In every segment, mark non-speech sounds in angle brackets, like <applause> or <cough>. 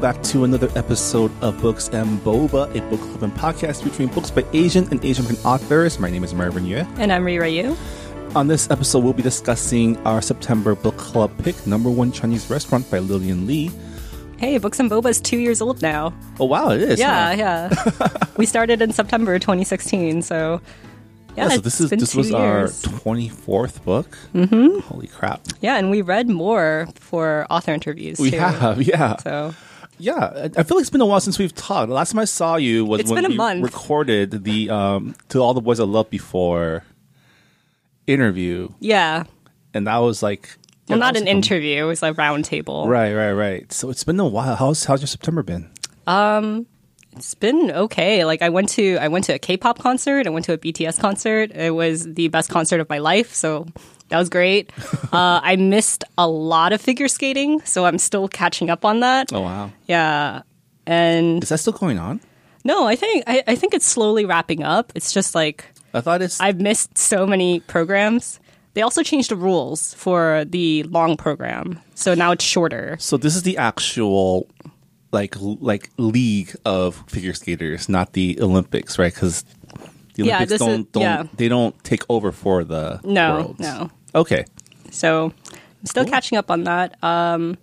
Back to another episode of Books and Boba, a book club and podcast featuring books by Asian and Asian American authors. My name is Marvin Yueh. And I'm Reera Yu. On this episode, we'll be discussing our September book club pick, Number One Chinese Restaurant by Lillian Li. Hey, Books and Boba is two years old now. Oh, wow, it is. Yeah, huh? yeah. <laughs> we started in September 2016, so yeah, Yeah, so this is this was our 24th book. Mm-hmm. Holy crap. yeah, and we read more for author interviews. We too. have, yeah. So Yeah, I feel like it's been a while since we've talked. The last time I saw you was It's when been a we month. recorded the um, "To All the Boys I Loved Before" interview, yeah, and that was like well, yeah, not that an was- interview. It was a roundtable. Right, right, right. So it's been a while. How's how's your September been? It's been okay. Like I went to I went to a K-pop concert. I went to a BTS concert. It was the best concert of my life. So. That was great. <laughs> uh, I missed a lot of figure skating, so I'm still catching up on that. Oh wow, Yeah, and is that still going on? No, I think I, I think it's slowly wrapping up. It's just like I thought it's I've missed so many programs. They also changed the rules for the long program, so now it's shorter. so. This is the actual like like league of figure skaters, not the Olympics, right? Because the Olympics this is- don't don't yeah. they don't take over for the No, worlds. no. Okay, So I'm still catching up on that. Um,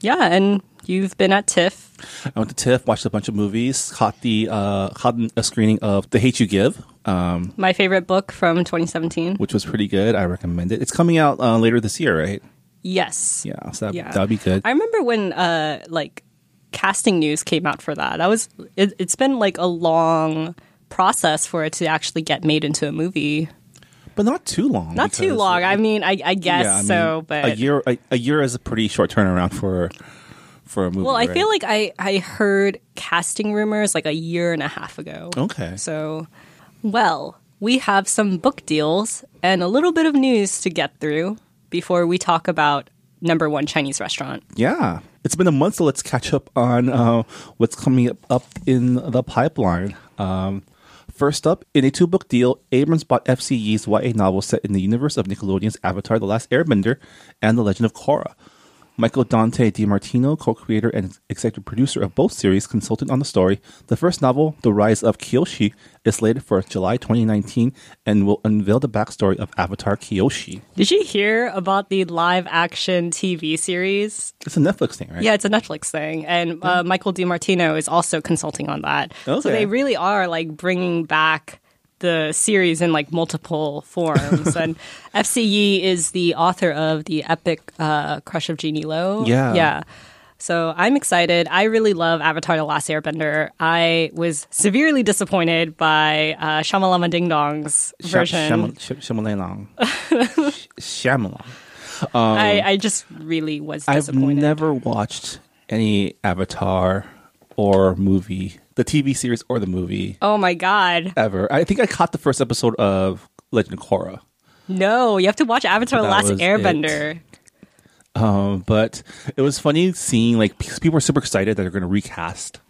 yeah, and you've been at TIFF. I went to TIFF, watched a bunch of movies, caught the uh, caught a screening of The Hate You Give, um, My favorite book from 2017. which was pretty good. I recommend it. It's coming out uh, later this year, right? Yes. Yeah, so that Yeah. that'd be good. I remember when uh like casting news came out for that. That was it, it's been like a long process for it to actually get made into a movie. But not too long. Not too long. I mean, I, I guess Yeah, I mean, so, but a year a, a year is a pretty short turnaround for for a movie. Well, I right? feel like I, I heard casting rumors like a year and a half ago. okay. So, well, we have some book deals and a little bit of news to get through before we talk about number one Chinese restaurant. Yeah, it's been a month, so let's catch up on uh, what's coming up, up in the pipeline. Um, first up, in a two book deal, Abrams bought F.C. Yee's YA novel set in the universe of Nickelodeon's Avatar: The Last Airbender and The Legend of Korra. Michael Dante DiMartino, co-creator and executive producer of both series, consulted on the story. The first novel, The Rise of Kyoshi, is slated for July 2019 and will unveil the backstory of Avatar Kyoshi. Did you hear about the live action TV series? It's a Netflix thing, right? Yeah, it's a Netflix thing. And uh, Michael DiMartino is also consulting on that. So they really are like bringing back the series in like multiple forms. <laughs> and F.C. Yee is the author of the epic uh, Crush of Genie Lo. Yeah. Yeah. So I'm excited. I really love Avatar: The Last Airbender. I was severely disappointed by uh, Shamalama Ding Dong's version. Shyamalan. <laughs> Shyamalan. I, I just really was I've never watched any Avatar or movie, the TV series or the movie oh my god! ever. I think I caught the first episode of Legend of Korra, No, you have to watch Avatar: The That Last was. Airbender. um, but it was funny seeing like p- people were super excited that they're going to recast.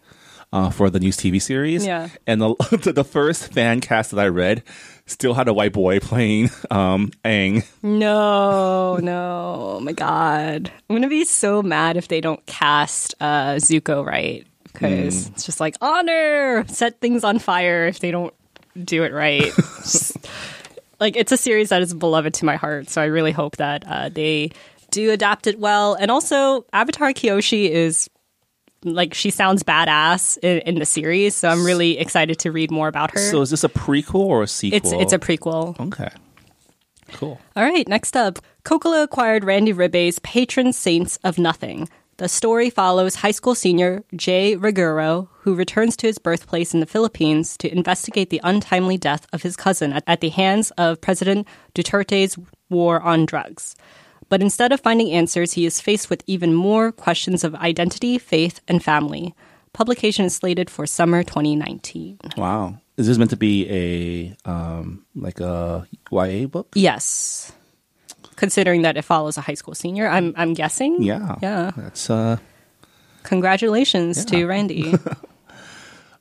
Uh, for the new TV series, Yeah. and <laughs> the the first fan cast that I read still had a white boy playing um, Aang. No, no, oh my god! I'm gonna be so mad if they don't cast uh, Zuko right because Hmm. it's just like honor, set things on fire if they don't do it right. <laughs> Just- like it's a series that is beloved to my heart, so I really hope that uh, they do adapt it well. And also, Avatar Kyoshi is like she sounds badass in, in the series, so I'm really excited to read more about her. So is this a prequel or a sequel? it's it's a prequel. okay. Cool. All right, next up. Kokila acquired Randy Ribay's Patron Saints of Nothing. The story follows high school senior Jay Reguero, who returns to his birthplace in the Philippines to investigate the untimely death of his cousin at, at the hands of President Duterte's war on drugs. But instead of finding answers, he is faced with even more questions of identity, faith, and family. Publication is slated for summer 2019. Wow. Is this meant to be a um like a YA book? Yes. Considering that it follows a high school senior, I'm I'm guessing. Yeah. Yeah. That's uh Congratulations Yeah. to Randy.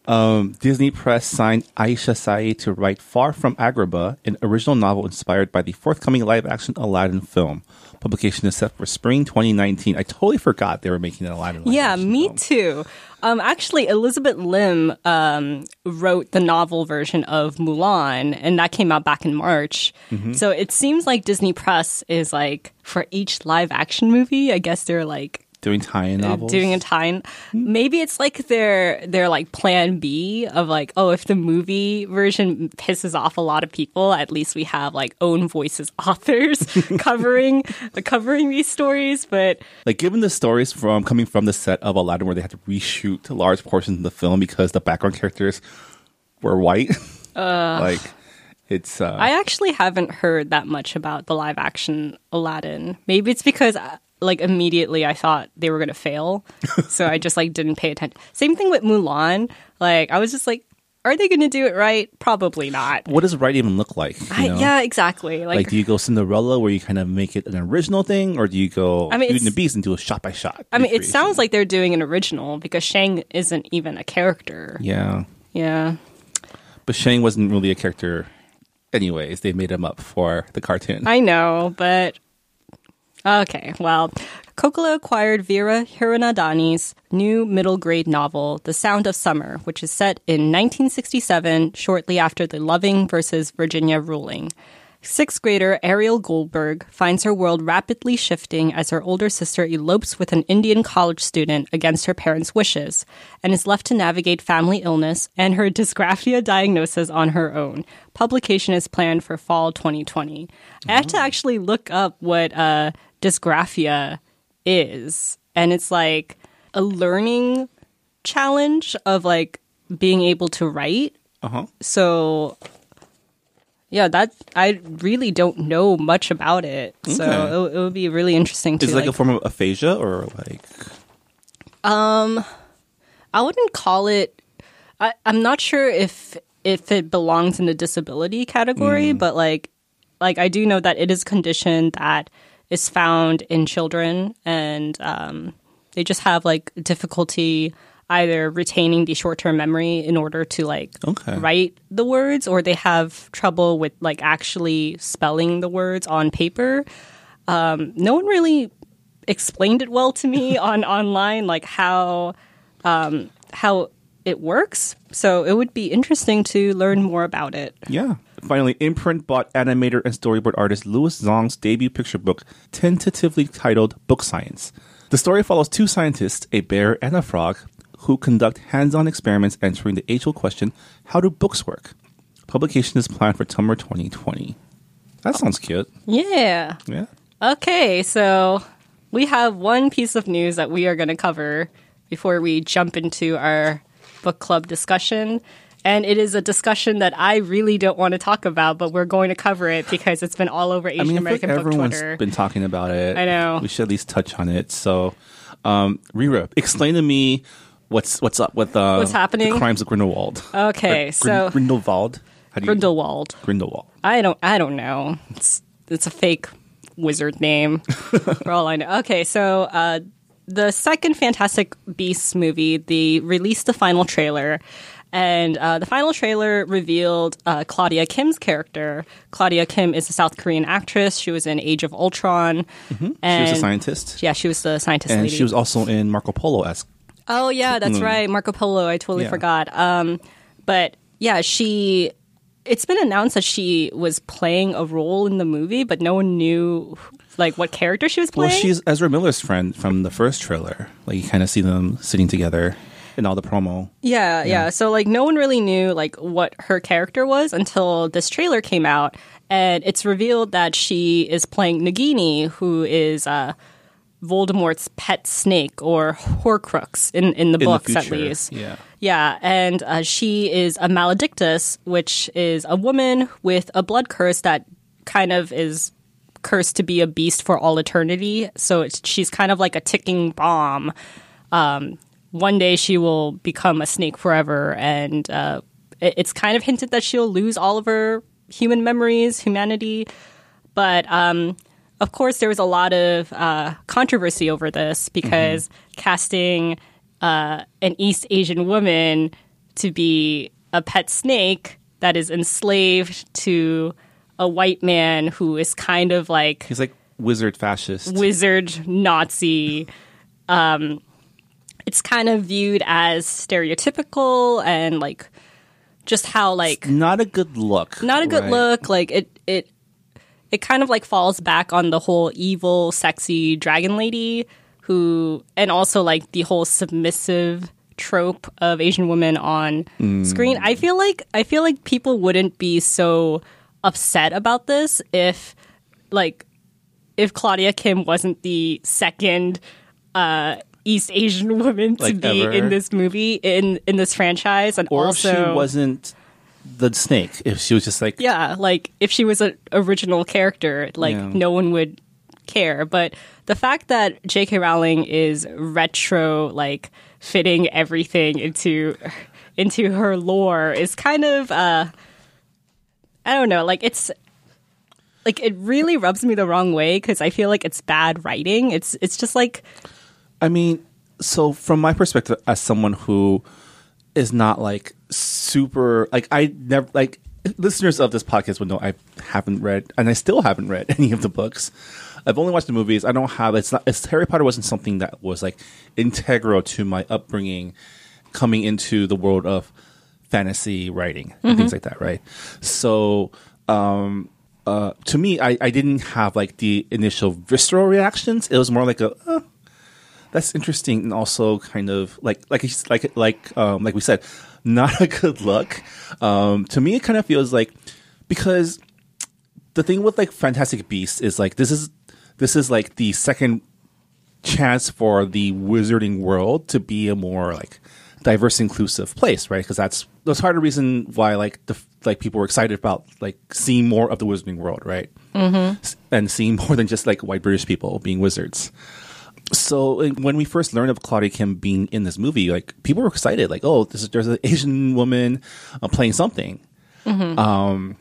<laughs> Disney Press signed Aisha Saeed to write Far From Agrabah, an original novel inspired by the forthcoming live-action Aladdin film. Publication is set for spring 2019. I totally forgot they were making Aladdin. yeah, live-action Yeah, me film. too. Um, actually, Elizabeth Lim um, wrote the novel version of Mulan, and that came out back in March. Mm-hmm. So it seems like Disney Press is like for each live action movie. I guess they're like Doing tie-in novels. doing a tie-in. Maybe it's like their their like plan B of like, oh, if the movie version pisses off a lot of people, at least we have like own voices <laughs> authors <laughs> covering the covering these stories. But like given the stories from coming from the set of Aladdin where they had to reshoot large portions of the film because the background characters were white. <laughs> uh, like it's uh I actually haven't heard that much about the live action Aladdin. Maybe it's because uh, like immediately I thought they were going to fail. so I just like didn't pay attention. Same thing with Mulan. Like I was just like are they going to do it right? Probably not. what does right even look like? you I, yeah, exactly. Like, Like, do you go Cinderella where you kind of make it an original thing, or do you go I mean, Beauty and the Beast and do a shot by shot? I mean, it sounds like they're doing an original because Shang isn't even a character. yeah, Yeah. but Shang wasn't really a character. Anyways, they made him up for the cartoon. I know, but okay. Well, Kokila acquired Vera Hiranandani's new middle grade novel, The Sound of Summer, which is set in 1967, shortly after the Loving versus Virginia ruling. Sixth grader Ariel Goldberg finds her world rapidly shifting as her older sister elopes with an Indian college student against her parents' wishes and is left to navigate family illness and her dysgraphia diagnosis on her own. Publication is planned for fall 2020. I had to actually look up what uh, dysgraphia is, and it's like a learning challenge of like being able to write Uh huh. so yeah that i really don't know much about it so Okay. it, it would be really interesting to Is it like, like, a form of aphasia or like? Um I wouldn't call it I, i'm not sure if if it belongs in the disability category but like like i do know that it is a condition that is found in children and um, they just have like difficulty either retaining the short-term memory in order to like Okay. write the words or they have trouble with like actually spelling the words on paper um, no one really explained it well to me <laughs> on online like how um, how it works so it would be interesting to learn more about it Yeah. Finally, Imprint bought animator and storyboard artist Louie Zong's debut picture book, tentatively titled Book Science. The story follows two scientists, a bear and a frog, who conduct hands-on experiments answering the age-old question, how do books work? Publication is planned for summer 2020. That sounds cute. yeah Yeah. Okay, so we have one piece of news that we are going to cover before we jump into our book club discussion. And it is a discussion that I really don't want to talk about, but we're going to cover it because it's been all over I Asian mean, I like American book everyone's Twitter. been talking about it. I know. We should at least touch on it. So, um, Reera, explain to me what's what's up with uh, What's happening? The crimes of Grindelwald. Okay, Or so- Grindelwald. How do you Grindelwald. Grindelwald. I don't. I don't know. It's it's a fake wizard name. for all I know. Okay, so uh, the second Fantastic Beasts movie, they released the final trailer. And uh, the final trailer revealed uh, Claudia Kim's character. Claudia Kim is a South Korean actress. She was in Age of Ultron. She And was a scientist. Yeah, she was the scientist and lady. she was also in Marco Polo esque. Oh yeah, that's right, Marco Polo. I totally Yeah. forgot. Um, but yeah, she. It's been announced that she was playing a role in the movie, but no one knew like what character she was playing. Well, she's Ezra Miller's friend from the first trailer. Like you kind of see them sitting together in all the promo. yeah, yeah, So like no one really knew like what her character was until this trailer came out, and it's revealed that she is playing Nagini, who is uh, Voldemort's pet snake or Horcrux in in the In books the at least. Yeah. Yeah, and uh, she is a maledictus, which is a woman with a blood curse that kind of is cursed to be a beast for all eternity. So it's, she's kind of like a ticking bomb, um, one day she will become a snake forever, and uh, it's kind of hinted that she'll lose all of her human memories, humanity. But um, of course, there was a lot of uh, controversy over this because casting uh, an East Asian woman to be a pet snake that is enslaved to a white man who is kind of like He's like wizard fascist. wizard Nazi. Um, it's kind of viewed as stereotypical and like just how like not a good look. not a good right? look. Like it it it kind of like falls back on the whole evil, sexy dragon lady who, and also like the whole submissive trope of Asian women on screen. I feel like I feel like people wouldn't be so upset about this if like if Claudia Kim wasn't the second uh East Asian <laughs> woman to Like be ever. in this movie in in this franchise and Or also if she wasn't the snake. If she was just like yeah, like if she was an original character, like Yeah. no one would care. But the fact that J.K. Rowling is retro, like fitting everything into <laughs> into her lore is kind of uh I don't know, like it's like it really rubs me the wrong way because I feel like it's bad writing. It's it's just like I mean, so from my perspective, as someone who is not like super, like I never like listeners of this podcast would know I haven't read, and I still haven't read <laughs> any of the books. I've only watched the movies. I don't have. It's not. It's, Harry Potter wasn't something that was like integral to my upbringing, coming into the world of fantasy writing and things like that. Right. So. um uh, to me, I, I didn't have like the initial visceral reactions. It was more like a, uh, that's interesting and also kind of like like like like um like we said not a good look. Um to me it kind of feels like because the thing with like fantastic beasts is like this is this is like the second chance for the wizarding world to be a more like diverse inclusive place right? Because that's that's part of the reason why like the like people were excited about like seeing more of the wizarding world right? Mm-hmm. and seeing more than just like white british people being wizards so when we first learned of Claudia Kim being in this movie, like people were excited, like, oh, this is, there's an Asian woman uh, playing something, um,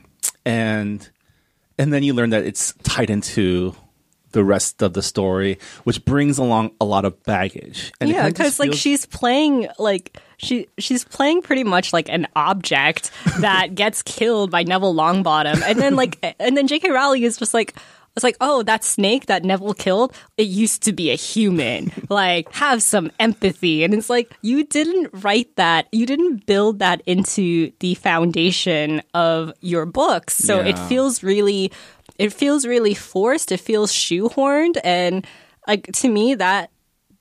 and and then you learn that it's tied into the rest of the story, which brings along a lot of baggage. And yeah, because like feels- she's playing like she she's playing pretty much like an object <laughs> that gets killed by Neville Longbottom, and then like and then J.K. Rowling is just like. It's like, oh, that snake that Neville killed, it used to be a human. <laughs> Like, have some empathy. And it's like, you didn't write that, you didn't build that into the foundation of your books. So it feels really, it feels really forced. It feels shoehorned. And like, to me, that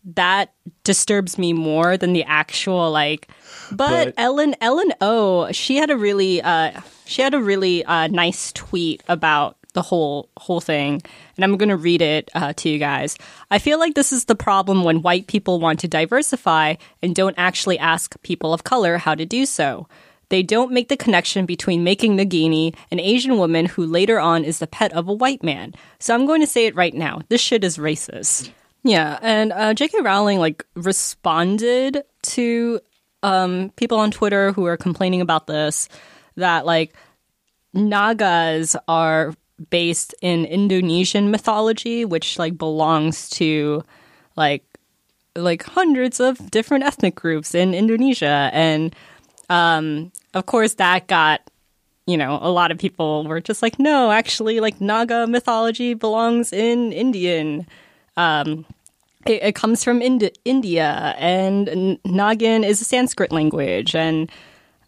that disturbs me more than the actual like but, But- ellen ellen o she had a really uh she had a really uh nice tweet about the whole whole thing and i'm going to read it uh, to you guys i feel like this is the problem when white people want to diversify and don't actually ask people of color how to do so they don't make the connection between making Nagini an Asian woman who later on is the pet of a white man. So I'm going to say it right now. This shit is racist. Yeah, and uh, J.K. Rowling like responded to um, people on Twitter who are complaining about this that like Nagas are based in Indonesian mythology, which like belongs to like like hundreds of different ethnic groups in Indonesia, and um, of course that got you know a lot of people were just like, no, actually, like Naga mythology belongs in Indian it, it comes from Ind- India, and Nagin is a Sanskrit language, and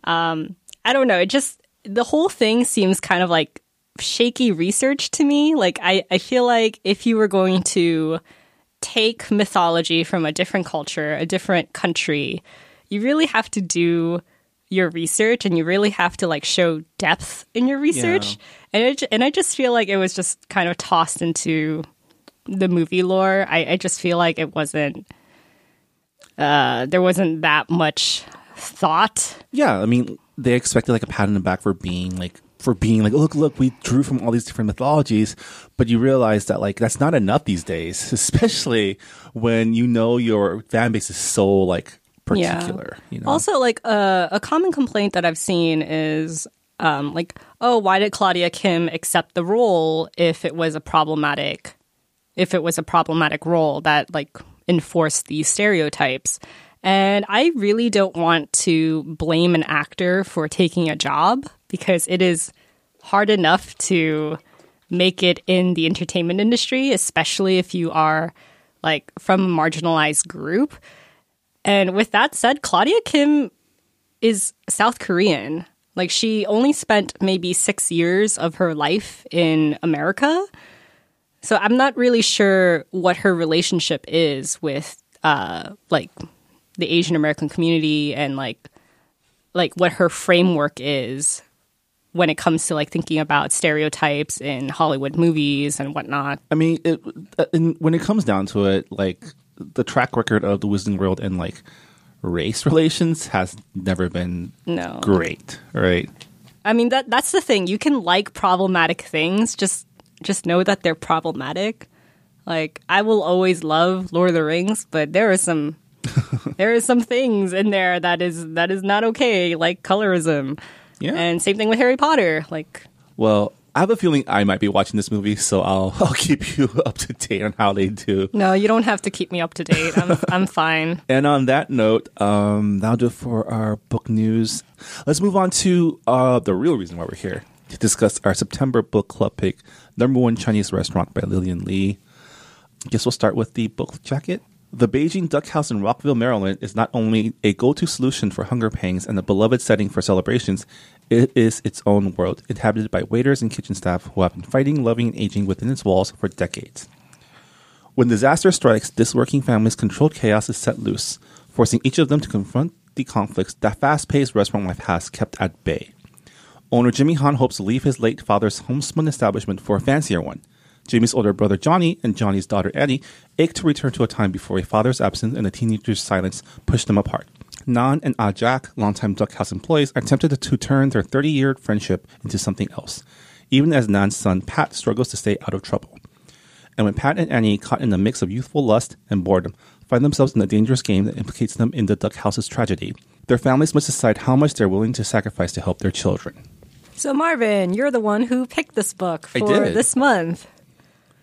um, I don't know. It just the whole thing seems kind of like shaky research to me. Like I, I feel like if you were going to take mythology from a different culture, a different country, you really have to do your research and you really have to like show depth in your research. And it, and I just feel like it was just kind of tossed into the movie lore. I, I just feel like it wasn't uh there wasn't that much thought. yeah, I mean, they expected like a pat on the back for being like for being like, look, look, we drew from all these different mythologies, but you realize that like that's not enough these days, <laughs> especially when you know your fan base is so like particular. You know, Also, like uh, a common complaint that I've seen is um, like, oh, why did Claudia Kim accept the role if it was a problematic, if it was a problematic role that like enforced these stereotypes? And I really don't want to blame an actor for taking a job because it is hard enough to make it in the entertainment industry, especially if you are like from a marginalized group. And with that said, Claudia Kim is South Korean. Like she only spent maybe six years of her life in America. So I'm not really sure what her relationship is with uh like the Asian American community and like like what her framework is when it comes to like thinking about stereotypes in Hollywood movies and whatnot. I mean, it, uh, and when it comes down to it, like the track record of the Wizarding World and like race <laughs> relations has never been No. great, right? I mean that that's the thing. You can like problematic things, just just know that they're problematic. Like I will always love Lord of the Rings, but there are some <laughs> there are some things in there that is that is not okay, like colorism. Yeah. And same thing with Harry Potter. Like Well, I have a feeling I might be watching this movie, so I'll <laughs> I'll keep you <laughs> up to date on how they do. no, you don't have to keep me up to date. I'm <laughs> I'm fine. And on that note, um, that'll do it for our book news. Let's move on to uh, the real reason why we're here to discuss our September book club pick, number one Chinese restaurant by Lillian Li. I guess we'll start with the book jacket. The Beijing Duck House in Rockville, Maryland is not only a go to solution for hunger pangs and a beloved setting for celebrations, it is its own world, inhabited by waiters and kitchen staff who have been fighting, loving, and aging within its walls for decades. When disaster strikes, this working family's controlled chaos is set loose, forcing each of them to confront the conflicts that fast paced restaurant life has kept at bay. Owner Jimmy Han hopes to leave his late father's homespun establishment for a fancier one. Jimmy's older brother Johnny and Johnny's daughter Eddie ache to return to a time before a father's absence and a teenager's silence pushed them apart. Nan and Ah Jack, longtime Duck House employees, are tempted to turn their 30 year friendship into something else, even as Nan's son Pat struggles to stay out of trouble. And when Pat and Annie, caught in a mix of youthful lust and boredom, find themselves in a dangerous game that implicates them in the Duck House's tragedy, their families must decide how much they're willing to sacrifice to help their children. So Marvin, you're the one who picked this book for this month.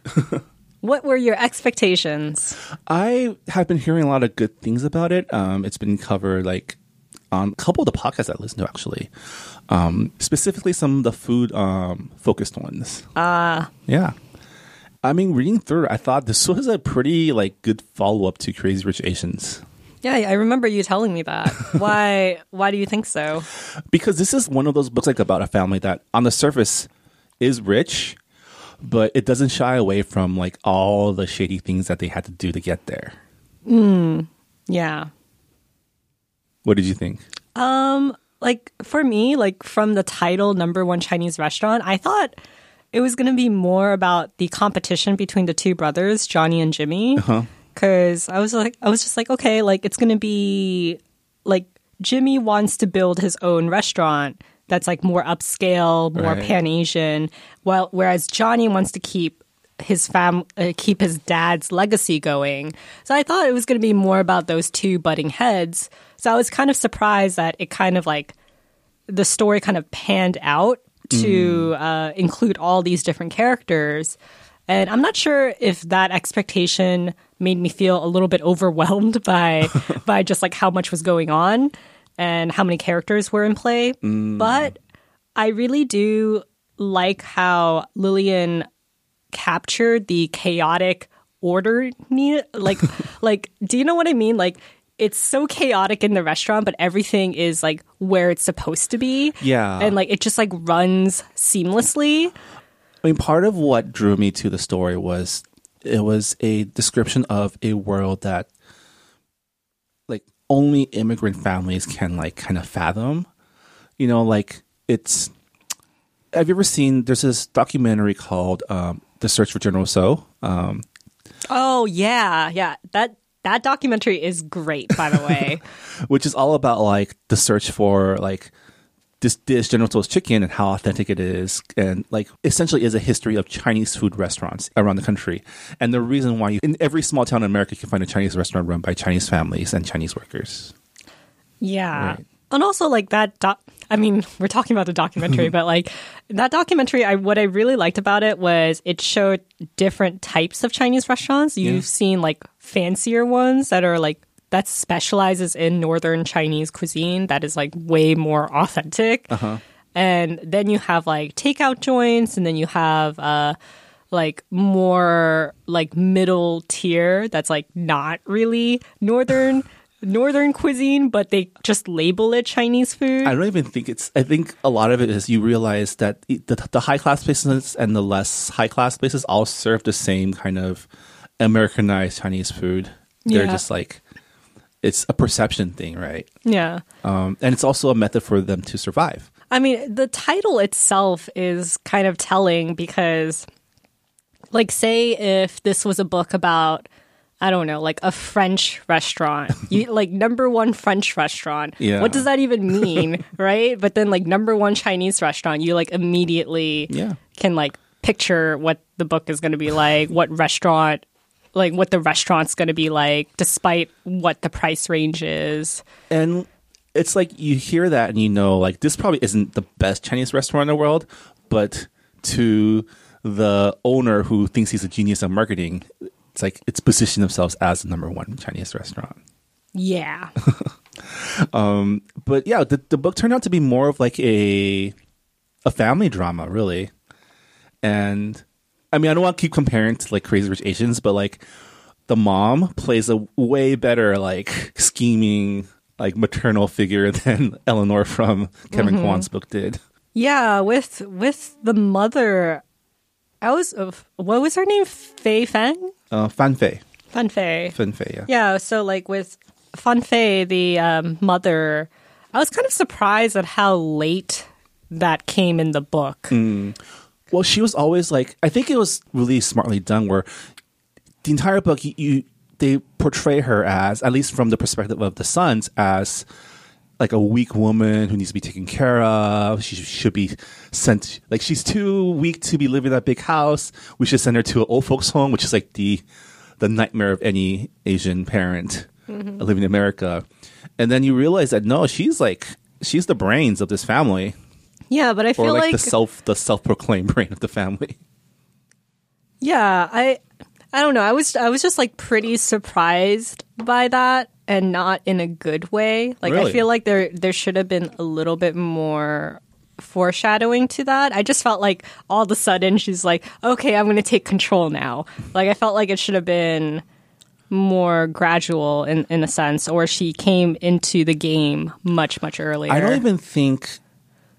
<laughs> what were your expectations? I have been hearing a lot of good things about it. Um, it's been covered like on a couple of the podcasts I listen to, actually. Um, specifically, some of the food um, focused ones. Ah, yeah. I mean, reading through, I thought this was a pretty like good follow up to Crazy Rich Asians Yeah, I remember you telling me that. <laughs> why why do you think so? because this is one of those books like about a family that on the surface is rich, but it doesn't shy away from like all the shady things that they had to do to get there. Yeah. What did you think? Um, like for me, like from the title number one Chinese restaurant, I thought it was going to be more about the competition between the two brothers, Johnny and Jimmy. Cause I was like, I was just like, okay, like it's going to be like Jimmy wants to build his own restaurant that's like more upscale, more Right. pan Asian, while whereas Johnny wants to keep his fam uh, keep his dad's legacy going. So I thought it was going to be more about those two butting heads. So I was kind of surprised that it kind of like the story kind of panned out to uh, include all these different characters. And I'm not sure if that expectation made me feel a little bit <laughs> overwhelmed by <laughs> by just like how much was going on and how many characters were in play. Mm. But I really do like how Lillian captured the chaotic order need like <laughs> like do you know what I mean? Like it's so chaotic in the restaurant, but everything is like where it's supposed to be. Yeah. And like it just like runs seamlessly. I mean, part of what drew me to the story was it was a description of a world that, only immigrant families can like kind of fathom. You know, like it's. Have you ever seen? There's this documentary called um, "The Search for General Tso." Um, Oh yeah, yeah. That that documentary is great, by the way. <laughs> which is all about like the search for like this dish General Tso's chicken and how authentic it is, and like essentially is a history of Chinese food restaurants around the country, and the reason why you in every small town in America you can find a Chinese restaurant run by Chinese families and Chinese workers. Yeah. Right. And also like that doc I mean, <laughs> we're talking about the documentary, <laughs> but like that documentary I what I really liked about it was it showed different types of Chinese restaurants. You've Yeah. seen like fancier ones that are like that specializes in northern Chinese cuisine that is like way more authentic. And then you have like takeout joints and then you have uh like more like middle tier that's like not really northern <sighs> northern cuisine but they just label it chinese food I don't even think it's. I think a lot of it is you realize that the, the high class places and the less high class places all serve the same kind of Americanized Chinese food. They're Yeah. just like it's a perception thing, right? yeah Um, and it's also a method for them to survive. i mean the title itself is kind of telling because like say if this was a book about I don't know, like a French restaurant. <laughs> You like number one French restaurant. Yeah. What does that even mean, <laughs> right? But then like number one Chinese restaurant, you like immediately Yeah. can like picture what the book is going to be like, what restaurant, like what the restaurant's going to be like, despite what the price range is. And it's like you hear that and you know, like this probably isn't the best Chinese restaurant in the world, but to the owner who thinks he's a genius at marketing, it's like it's positioned themselves as the number one Chinese restaurant. Yeah. <laughs> um, But yeah, the the book turned out to be more of like a a family drama, really. And I mean, I don't want to keep comparing to like Crazy Rich Asians, but like the mom plays a way better like scheming like maternal figure <laughs> than Eleanor from Kevin Kwan's book did. yeah, with with the mother I was uh, what was her name? Fei Fang? Uh, Fan Fei, Fan Fei. Fan Fei, yeah. Yeah, so like with Fan Fei, the um, mother, I was kind of surprised at how late that came in the book. Well, she was always like, I think it was really smartly done where the entire book, you, you they portray her as, at least from the perspective of the sons, as like a weak woman who needs to be taken care of. She should be sent, like, she's too weak to be living in that big house. We should send her to an old folks' home, which is like the, the nightmare of any Asian parent mm-hmm. living in America. And then you realize that no, she's like, she's the brains of this family Yeah, but I or feel like, like, the self the self proclaimed brain <laughs> of the family. yeah, I I don't know. I was I was just like pretty surprised by that and not in a good way. Like I feel like there there should have been a little bit more foreshadowing to that. I just felt like all of a sudden she's like, "Okay, I'm going to take control now." Like I felt like it should have been more gradual in in a sense or she came into the game much much earlier. I don't even think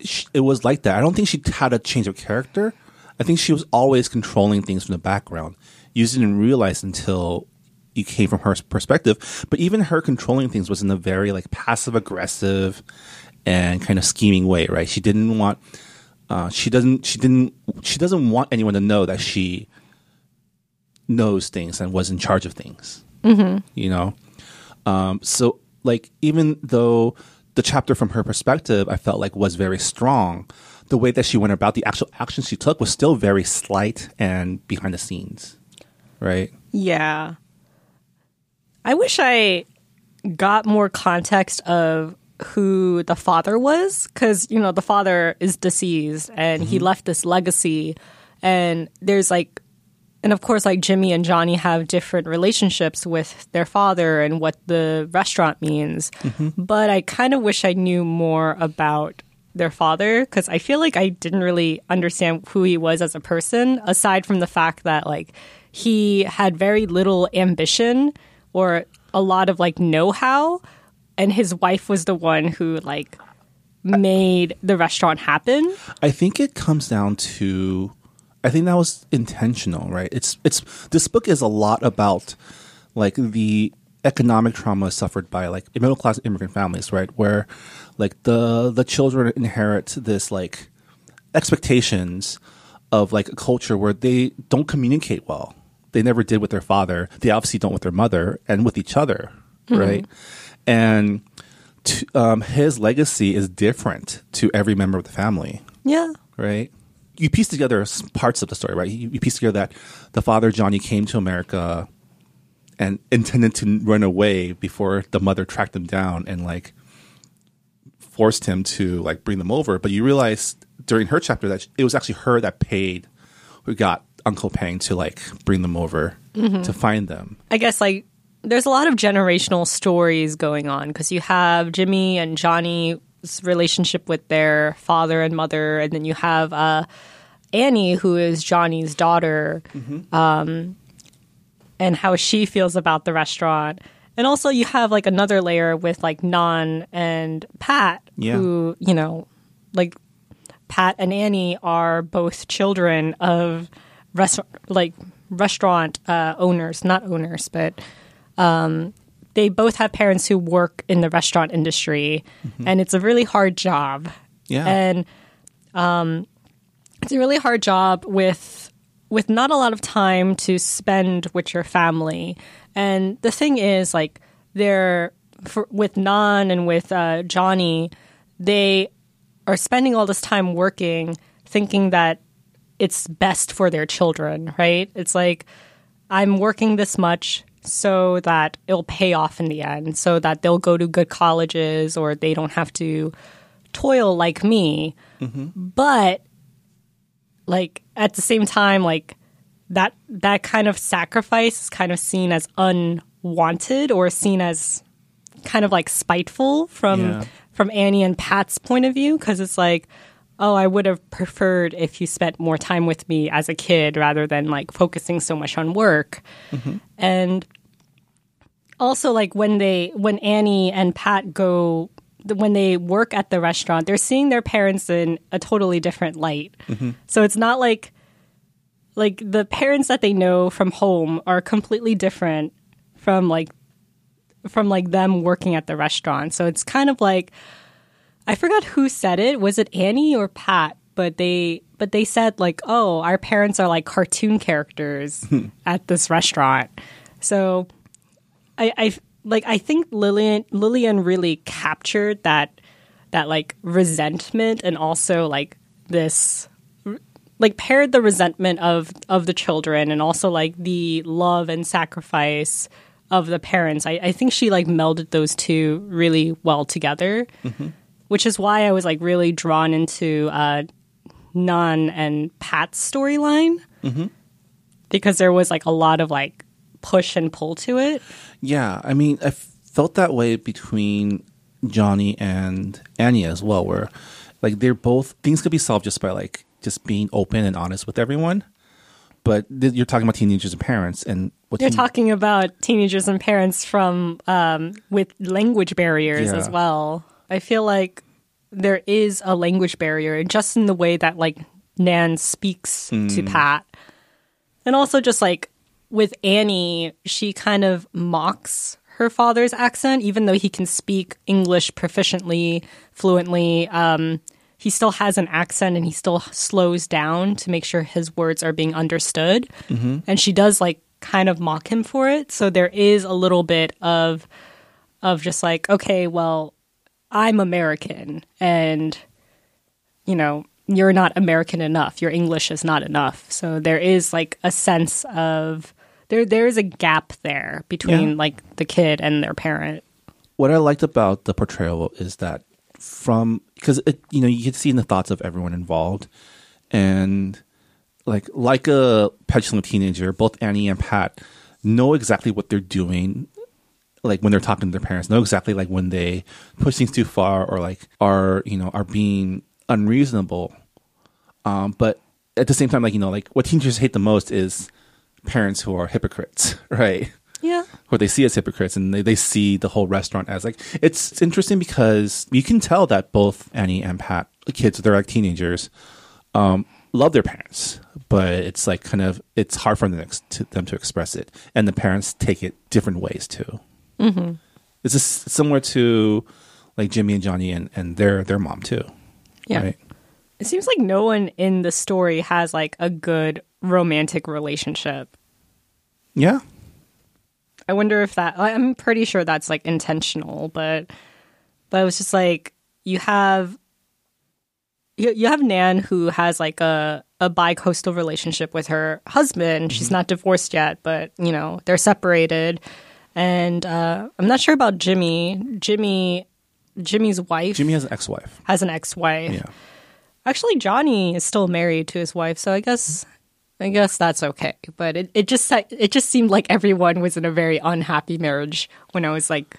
sh it was like that. I don't think she had a change of character. I think she was always controlling things from the background. You didn't realize until you came from her perspective. But even her controlling things was in a very like passive aggressive and kind of scheming way, right? She didn't want. Uh, she doesn't. She didn't. She doesn't want anyone to know that she knows things and was in charge of things. Mm-hmm. You know. Um, so like even though the chapter from her perspective I felt like was very strong, the way that she went about the actual actions she took was still very slight and behind the scenes. Right? Yeah. I wish I got more context of who the father was because, you know, the father is deceased and he mm-hmm. left this legacy. And there's like, and of course, like Jimmy and Johnny have different relationships with their father and what the restaurant means. Mm-hmm. But I kind of wish I knew more about their father because I feel like I didn't really understand who he was as a person, aside from the fact that like he had very little ambition or a lot of like know how, and his wife was the one who like made the restaurant happen. I think it comes down to I think that was intentional, right? It's it's this book is a lot about like the economic trauma suffered by like middle class immigrant families, right? Where like the the children inherit this like expectations of like a culture where they don't communicate well. They never did with their father. They obviously don't with their mother and with each other, right? And to, um, his legacy is different to every member of the family Yeah. right? You piece together parts of the story, right? You, you piece together that the father Johnny came to America and intended to run away before the mother tracked him down and like forced him to like bring them over. But you realize during her chapter that it was actually her that paid, who got Uncle Pang to like bring them over mm-hmm. to find them. I guess like there's a lot of generational stories going on because you have Jimmy and Johnny's relationship with their father and mother, and then you have uh, Annie, who is Johnny's daughter, um, and how she feels about the restaurant. And also, you have like another layer with like Nan and Pat, Yeah. who you know, like Pat and Annie are both children of restaurant like restaurant uh, owners, not owners, but um, they both have parents who work in the restaurant industry, and it's a really hard job. Yeah. and um, it's a really hard job with with not a lot of time to spend with your family. And the thing is, like, they're for, with Nan and with uh, Johnny, they are spending all this time working, thinking that it's best for their children, right? It's like, I'm working this much so that it'll pay off in the end, so that they'll go to good colleges or they don't have to toil like me. Mm-hmm. But like at the same time, like that that kind of sacrifice is kind of seen as unwanted or seen as kind of like spiteful from Yeah. from Annie and Pat's point of view because it's like oh I would have preferred if you spent more time with me as a kid rather than like focusing so much on work mm-hmm. and also like when they when Annie and Pat go when they work at the restaurant they're seeing their parents in a totally different light. Mm-hmm. So it's not like like the parents that they know from home are completely different from like from like them working at the restaurant. So it's kind of like i forgot who said it. Was it annie or pat? But they but they said like oh our parents are like cartoon characters hmm. at this restaurant. So I, I like I think Lillian Lillian really captured that that like resentment and also like this like paired the resentment of of the children and also like the love and sacrifice of the parents. I, I think she like melded those two really well together, which is why I was like really drawn into uh, Nan and Pat's storyline. Because there was like a lot of like push and pull to it. Yeah, I mean, I felt that way between Johnny and Annie as well, where like they're both things could be solved just by like just being open and honest with everyone. But th- you're talking about teenagers and parents, and what You're teen- talking about teenagers and parents from um, with language barriers Yeah. as well. I feel like there is a language barrier just in the way that like Nan speaks to Pat, and also just like with Annie, she kind of mocks her father's accent, even though he can speak English proficiently, fluently. Um, he still has an accent and he still slows down to make sure his words are being understood. And she does like kind of mock him for it. So there is a little bit of of just like, okay, well, I'm American and you know, you're not American enough. Your English is not enough. So there is like a sense of there there is a gap there between Yeah. like the kid and their parent. what I liked about the portrayal is that from because it you know you get to see in the thoughts of everyone involved, and like like a petulant teenager, both Annie and Pat know exactly what they're doing. Like when they're talking to their parents, know exactly like when they push things too far or like are you know are being unreasonable. Um, but at the same time, like you know, like what teenagers hate the most is parents who are hypocrites, <laughs> right? Yeah. or they see as hypocrites and they, they see the whole restaurant as like it's, it's interesting because you can tell that both Annie and Pat the kids they're like teenagers um, love their parents but it's like kind of it's hard for them to, to them to express it and the parents take it different ways too mm-hmm. it's just similar to like Jimmy and Johnny and, and their their mom too Yeah. right? It seems like no one in the story has like a good romantic relationship. yeah I wonder if that I'm pretty sure that's like intentional, but but it was just like you have you, you have Nan who has like a a bi-coastal relationship with her husband. She's not divorced yet, but you know, they're separated. And uh I'm not sure about Jimmy. Jimmy Jimmy's wife Jimmy has an ex-wife. has an ex-wife. Yeah. Actually, Johnny is still married to his wife, so I guess I guess that's okay. But it, it just it just seemed like everyone was in a very unhappy marriage when I was like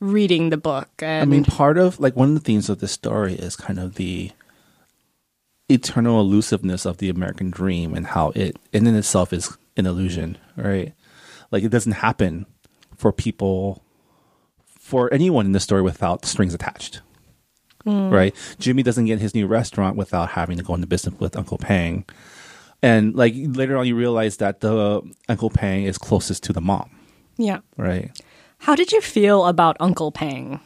reading the book. And I mean, part of like one of the themes of this story is kind of the eternal elusiveness of the American dream and how it in and itself is an illusion, right? Like it doesn't happen for people for anyone in the story without strings attached. Mm. Right? Jimmy doesn't get his new restaurant without having to go into business with Uncle Pang. And like later on you realize that the Uncle Pang is closest to the mom, yeah. right? How did you feel about Uncle Pang?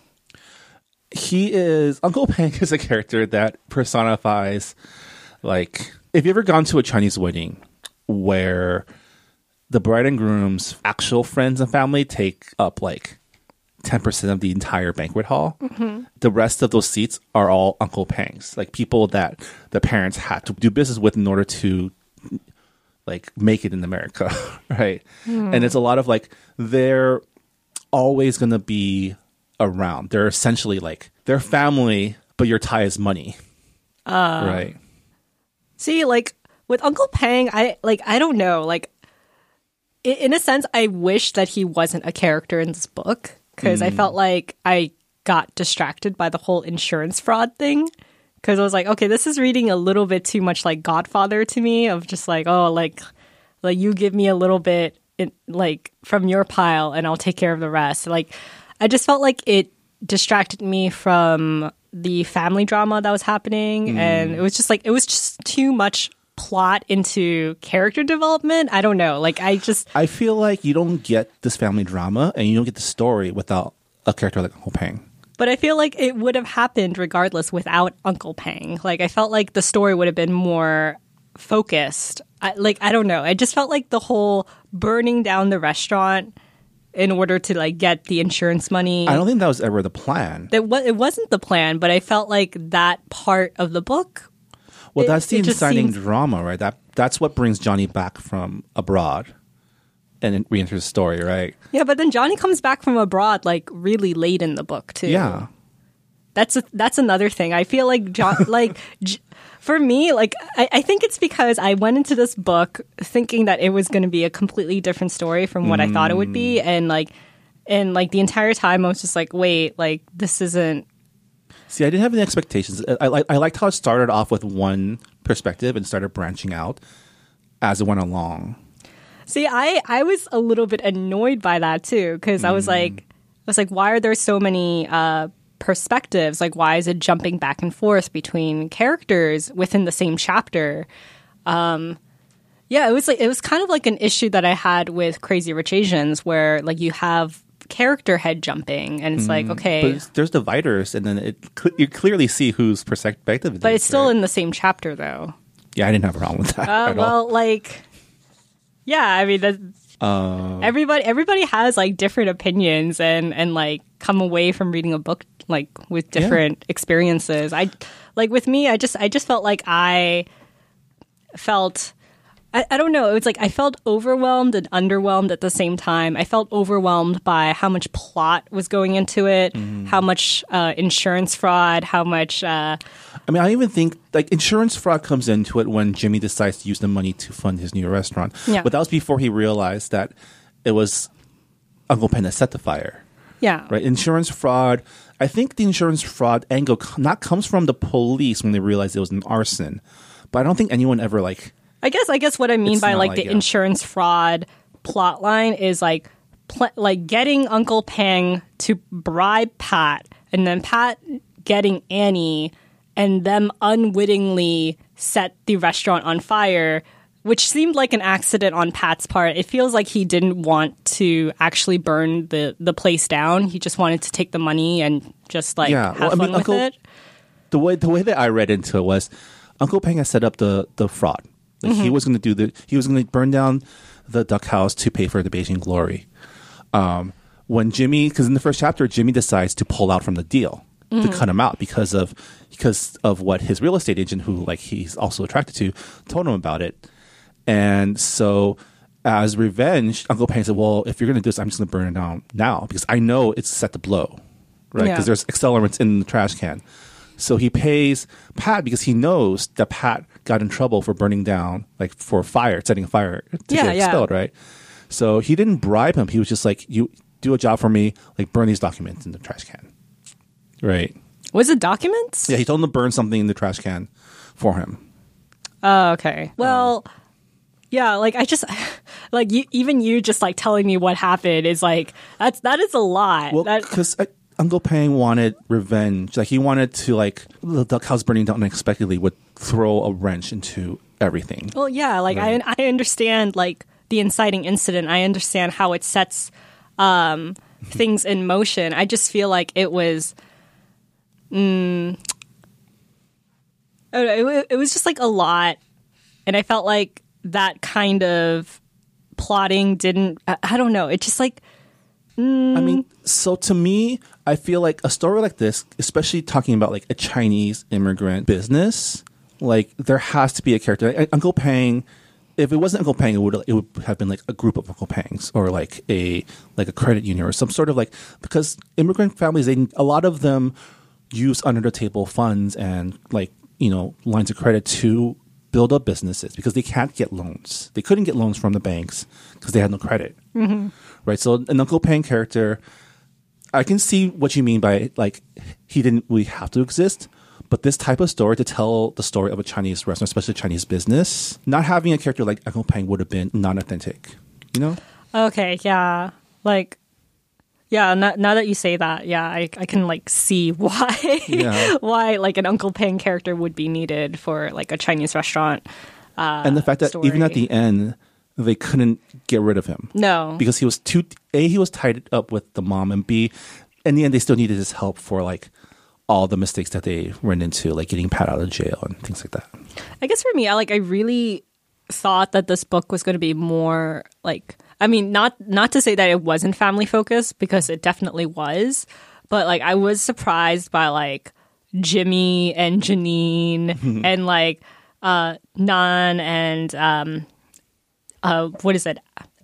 he is Uncle Pang is a character that personifies like if you ever gone to a Chinese wedding where the bride and groom's actual friends and family take up like 10% of the entire banquet hall. The rest of those seats are all Uncle Pangs, like people that the parents had to do business with in order to like make it in America, <laughs> right? Hmm. And it's a lot of like they're always going to be around. They're essentially like they're family, but your tie is money. Uh. right. See, like with Uncle Pang, I like I don't know, like in a sense, I wish that he wasn't a character in this book because I mm. felt like I got distracted by the whole insurance fraud thing. Because I was like, okay, this is reading a little bit too much like Godfather to me. Of just like, oh, like, like you give me a little bit, in, like from your pile, and I'll take care of the rest. Like, I just felt like it distracted me from the family drama that was happening, and mm. it was just like it was just too much plot into character development. I don't know. Like, I just I feel like you don't get this family drama and you don't get the story without a character like Uncle Pang. But I feel like it would have happened regardless without Uncle Pang. Like I felt like the story would have been more focused. I, like I don't know. I just felt like the whole burning down the restaurant in order to like get the insurance money. I don't think that was ever the plan. that it wasn't the plan, but I felt like that part of the book. Well, it- that's the it inciting seems- drama, right? That that's what brings Johnny back from abroad and re-enters the story, right? Yeah, but then Johnny comes back from abroad like really late in the book too. Yeah. That's a, that's another thing. I feel like John, <laughs> like J- for me, like I, I think it's because I went into this book thinking that it was going to be a completely different story from what I thought it would be, mm. and like, and like the entire time I was just like, wait, like this isn't. See, I didn't have any expectations. I, I, I liked how it started off with one perspective and started branching out as it went along. See, I I was a little bit annoyed by that too because I was like, I was like, why are there so many uh, perspectives? Like, why is it jumping back and forth between characters within the same chapter? Um, yeah, it was like it was kind of like an issue that I had with Crazy Rich Asians, where like you have character head jumping, and it's like okay, But but, there's dividers, and then it cl- you clearly see whose perspective it is. it's still right? in the same chapter though. Yeah, I didn't have a problem with that Uh, at all. well, like, yeah, I mean, that, Uh, everybody everybody has like different opinions and and like come away from reading a book like with different experiences. I like with me, I just I just felt like I felt. I, I don't know. It was like I felt overwhelmed and underwhelmed at the same time. I felt overwhelmed by how much plot was going into it, how much uh, insurance fraud, how much uh, I mean, I even think like insurance fraud comes into it when Jimmy decides to use the money to fund his new restaurant. Yeah. But that was before he realized that it was Uncle Pang that set the fire. yeah, Right? Insurance fraud. I think the insurance fraud angle not comes from the police when they realized it was an arson, but I don't think anyone ever like. I guess I guess what I mean It's by like, like, the insurance fraud plot line is like pl- like getting Uncle Pang to bribe Pat and then Pat getting Annie and them unwittingly set the restaurant on fire which seemed like an accident on Pat's part. It feels like he didn't want to actually burn the the place down. He just wanted to take the money and just like Yeah, have well, I mean, with Uncle- it. the way the way that I read into it was Uncle Pang had set up the the fraud. Like Mm-hmm. He was going to do the he was going to burn down the duck house to pay for the Beijing Glory. Um, when Jimmy, because in the first chapter, Jimmy decides to pull out from the deal Mm-hmm. to cut him out because of because of what his real estate agent, who like he's also attracted to, told him about it. And so, as revenge, Uncle Pang said, "Well, if you're going to do this, I'm just going to burn it down now because I know it's set to blow." right? Yeah. Because there's accelerants in the trash can. So he pays Pat because he knows that Pat got in trouble for burning down, like for fire, setting a fire to Yeah, get yeah. expelled, right? So he didn't bribe him. He was just like, "You do a job for me, like burn these documents in the trash can." Right? Was it documents? Yeah, he told him to burn something in the trash can for him. Oh, okay. Um, well, yeah, like I just <laughs> like you, even you just like telling me what happened is like that's that is a lot. Well, that, because Uncle Pang wanted revenge. Like he wanted to like the duck house burning down unexpectedly would throw a wrench into everything. well, yeah, like Right. I I understand like the inciting incident. I understand how it sets um things in motion. I just feel like it was mm, it, it was just like a lot and I felt like that kind of plotting didn't I, I don't know. It just like I mean, so to me, I feel like a story like this, especially talking about like a Chinese immigrant business, like there has to be a character. Like, Uncle Pang, if it wasn't Uncle Pang, it would it would have been like a group of Uncle Pangs or like a like a credit union or some sort of like because immigrant families, they a lot of them use under the table funds and like you know lines of credit to build up businesses because they can't get loans. They couldn't get loans from the banks because they had no credit. Mm-hmm. Right. So an Uncle Pang character, I can see what you mean by like he didn't really have to exist. But this type of story to tell the story of a Chinese restaurant, especially Chinese business, not having a character like Uncle Pang would have been non-authentic. You know? Okay, yeah. Like yeah, now, now that you say that, yeah, I, I can like see <laughs> why Yeah. why like an Uncle Pang character would be needed for like a Chinese restaurant. Uh, and the fact that even at the end, they couldn't get rid of him. No. because he was too a he was tied up with the mom and b in the end they still needed his help for like all the mistakes that they ran into like getting pat out of jail and things like that I guess for me, I like I really thought that this book was going to be more like I mean, not not to say that it wasn't family focused because it definitely was, but like I was surprised by like Jimmy and Janine <laughs> and like uh Nan and um uh what is it?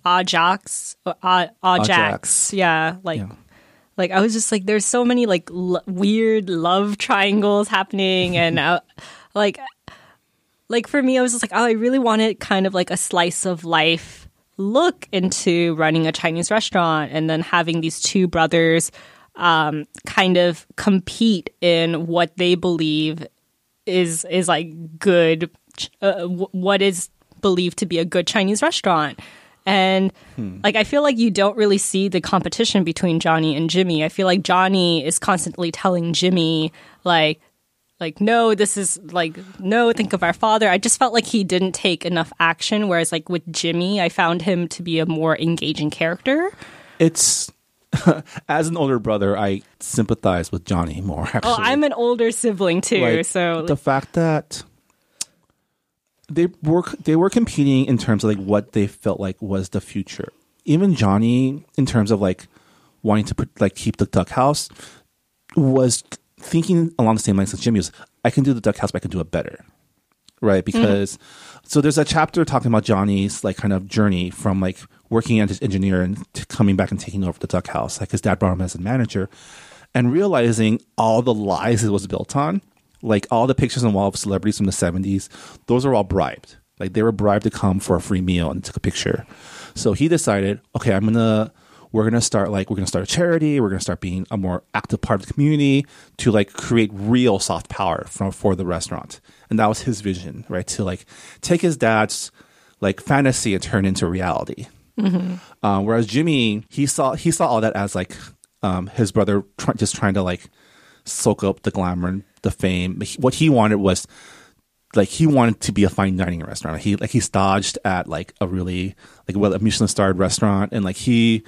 Ajax, Ajax. Ajax. Yeah, like Yeah. like I was just like there's so many like l- weird love triangles happening and <laughs> uh, like like for me I was just like oh I really wanted kind of like a slice of life look into running a Chinese restaurant and then having these two brothers um kind of compete in what they believe is is like good uh, w- what is believed to be a good Chinese restaurant. And hmm. like I feel like you don't really see the competition between Johnny and Jimmy. I feel like Johnny is constantly telling Jimmy like like no this is like no think of our father. I just felt like he didn't take enough action whereas like with Jimmy I found him to be a more engaging character. it's <laughs> as an older brother i sympathize with johnny more oh, actually Oh, I'm an older sibling too, Like, so the fact that they were they were competing in terms of like what they felt like was the future. Even Johnny, in terms of like wanting to put, like keep the duck house, was thinking along the same lines as Jimmy was. I can do the duck house, but I can do it better, right? Mm-hmm. Because so there's a chapter talking about Johnny's like kind of journey from like working as an engineer and to coming back and taking over the duck house. Like his dad brought him as a manager, and realizing all the lies it was built on, like all the pictures on the wall of celebrities from the 70s, those are all bribed. Like they were bribed to come for a free meal and took a picture. So he decided, okay, I'm gonna we're gonna start like we're gonna start a charity. We're gonna start being a more active part of the community to like create real soft power from for the restaurant. And that was his vision, right? To like take his dad's like fantasy and turn into reality. Um, whereas Jimmy, he saw he saw all that as like um, his brother try, just trying to like soak up the glamour and the fame. He- what he wanted was like he wanted to be a fine dining restaurant. He like he staged at like a really like well a Michelin starred restaurant, and like he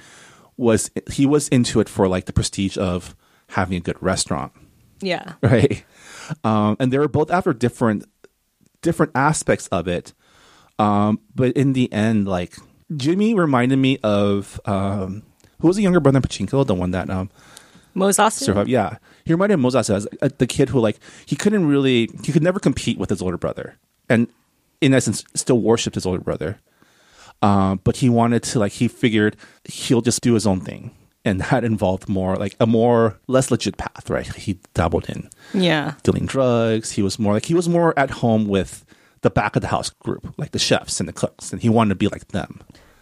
was he was into it for like the prestige of having a good restaurant yeah. <laughs> right? Um, and they were both after different different aspects of it. Um, but in the end, like Jimmy reminded me of um, who was the younger brother in Pachinko, the one that um, Moses. survived. Yeah, he reminded me of Moses as uh, the kid who like he couldn't really he could never compete with his older brother, and in essence still worshipped his older brother. Um, but he wanted to like he figured he'll just do his own thing, and that involved more like a more less legit path, right? He dabbled in Yeah. dealing drugs. He was more like he was more at home with the back of the house group, like the chefs and the cooks, and he wanted to be like them.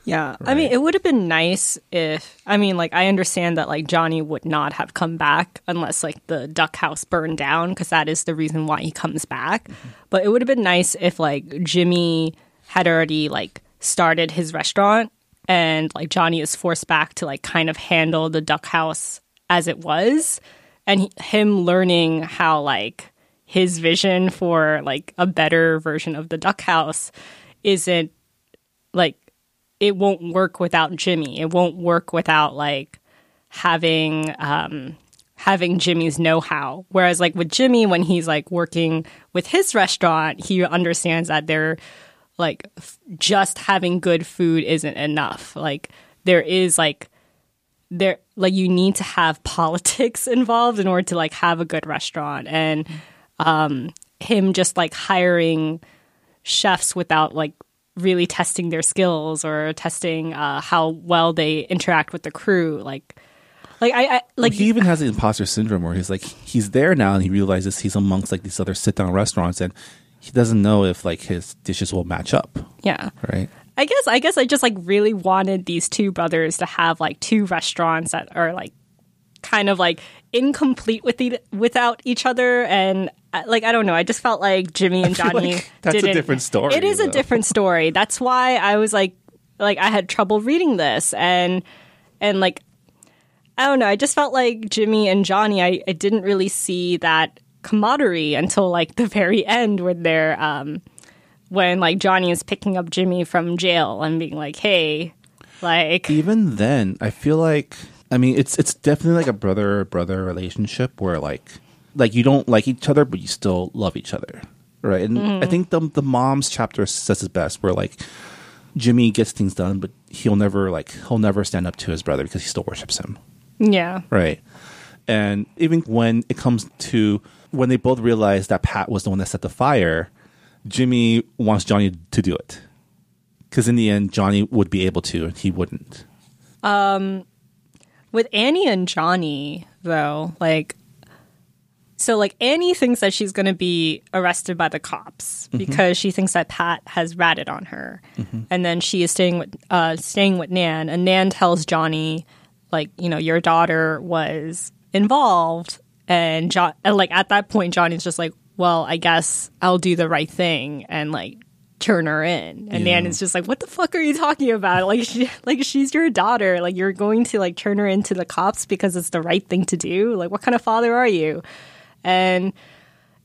Yeah. I mean, it would have been nice if, I mean, like, I understand that, like, Johnny would not have come back unless, like, the duck house burned down, because that is the reason why he comes back. Mm-hmm. But it would have been nice if, like, Jimmy had already, like, started his restaurant and, like, Johnny is forced back to, like, kind of handle the duck house as it was. And he, him learning how, like, his vision for, like, a better version of the duck house isn't, like, it won't work without Jimmy. It won't work without like having um having Jimmy's know-how. Whereas like with Jimmy when he's like working with his restaurant, he understands that they're like f- just having good food isn't enough. Like there is like there like you need to have <laughs> politics involved in order to like have a good restaurant and um him just like hiring chefs without like really testing their skills or testing uh, how well they interact with the crew like like i, I like he even has the imposter syndrome where he's like he's there now and he realizes he's amongst like these other sit down restaurants and he doesn't know if like his dishes will match up, yeah right? i guess i guess i just like really wanted these two brothers to have like two restaurants that are like kind of like incomplete with the, without each other and like I don't know. I just felt like Jimmy and Johnny like that's a didn't- different story, It is a different story. That's why I was like like I had trouble reading this. And and like I don't know. I just felt like Jimmy and Johnny I, I didn't really see that camaraderie until like the very end when they're um when like Johnny is picking up Jimmy from jail and being like hey like Even then, I feel like I mean it's it's definitely like a brother brother relationship where like like you don't like each other but you still love each other, right? And I think the the mom's chapter says it best where like Jimmy gets things done but he'll never like he'll never stand up to his brother because he still worships him. yeah Right. And even when it comes to when they both realize that Pat was the one that set the fire, Jimmy wants Johnny to do it. Because in the end, Johnny would be able to, and he wouldn't. Um, with Annie and Johnny, though, like, so like Annie thinks that she's going to be arrested by the cops because she thinks that Pat has ratted on her, and then she is staying with uh, staying with Nan, and Nan tells Johnny, like, you know, your daughter was involved, and John, and like at that point, Johnny's just like, well, I guess I'll do the right thing and like turn her in. And Nan is just like, what the fuck are you talking about? Like, she, like she's your daughter. Like, you're going to like turn her into the cops because it's the right thing to do. Like, what kind of father are you? And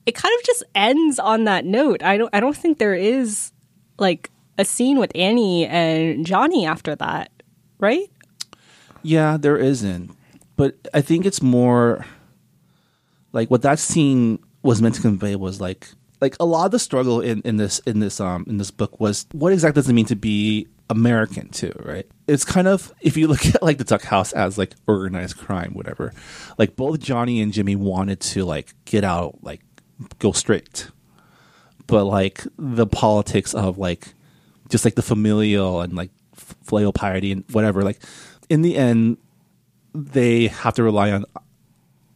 it kind of just ends on that note. I don't, I don't think there is like a scene with Annie and Johnny after that, right? Yeah, there isn't. But I think it's more like what that scene was meant to convey was like like a lot of the struggle in, in this in this um in this book was what exactly does it mean to be American too, right? It's kind of if you look <laughs> at like the Duck House as like organized crime, whatever. Like both Johnny and Jimmy wanted to like get out, like go straight. But like the politics of like just like the familial and like filial piety and whatever, like in the end they have to rely on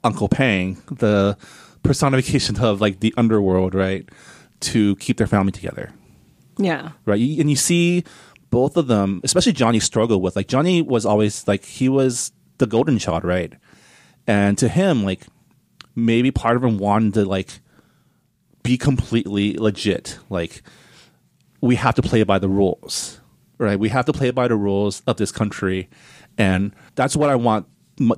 Uncle Pang, the personification <laughs> of like the underworld, right, to keep their family together, Yeah. right? And you see both of them, especially Johnny, struggle with like Johnny was always like he was the golden child, right? And to him, like maybe part of him wanted to like be completely legit, like we have to play by the rules, right? We have to play by the rules of this country, and that's what I want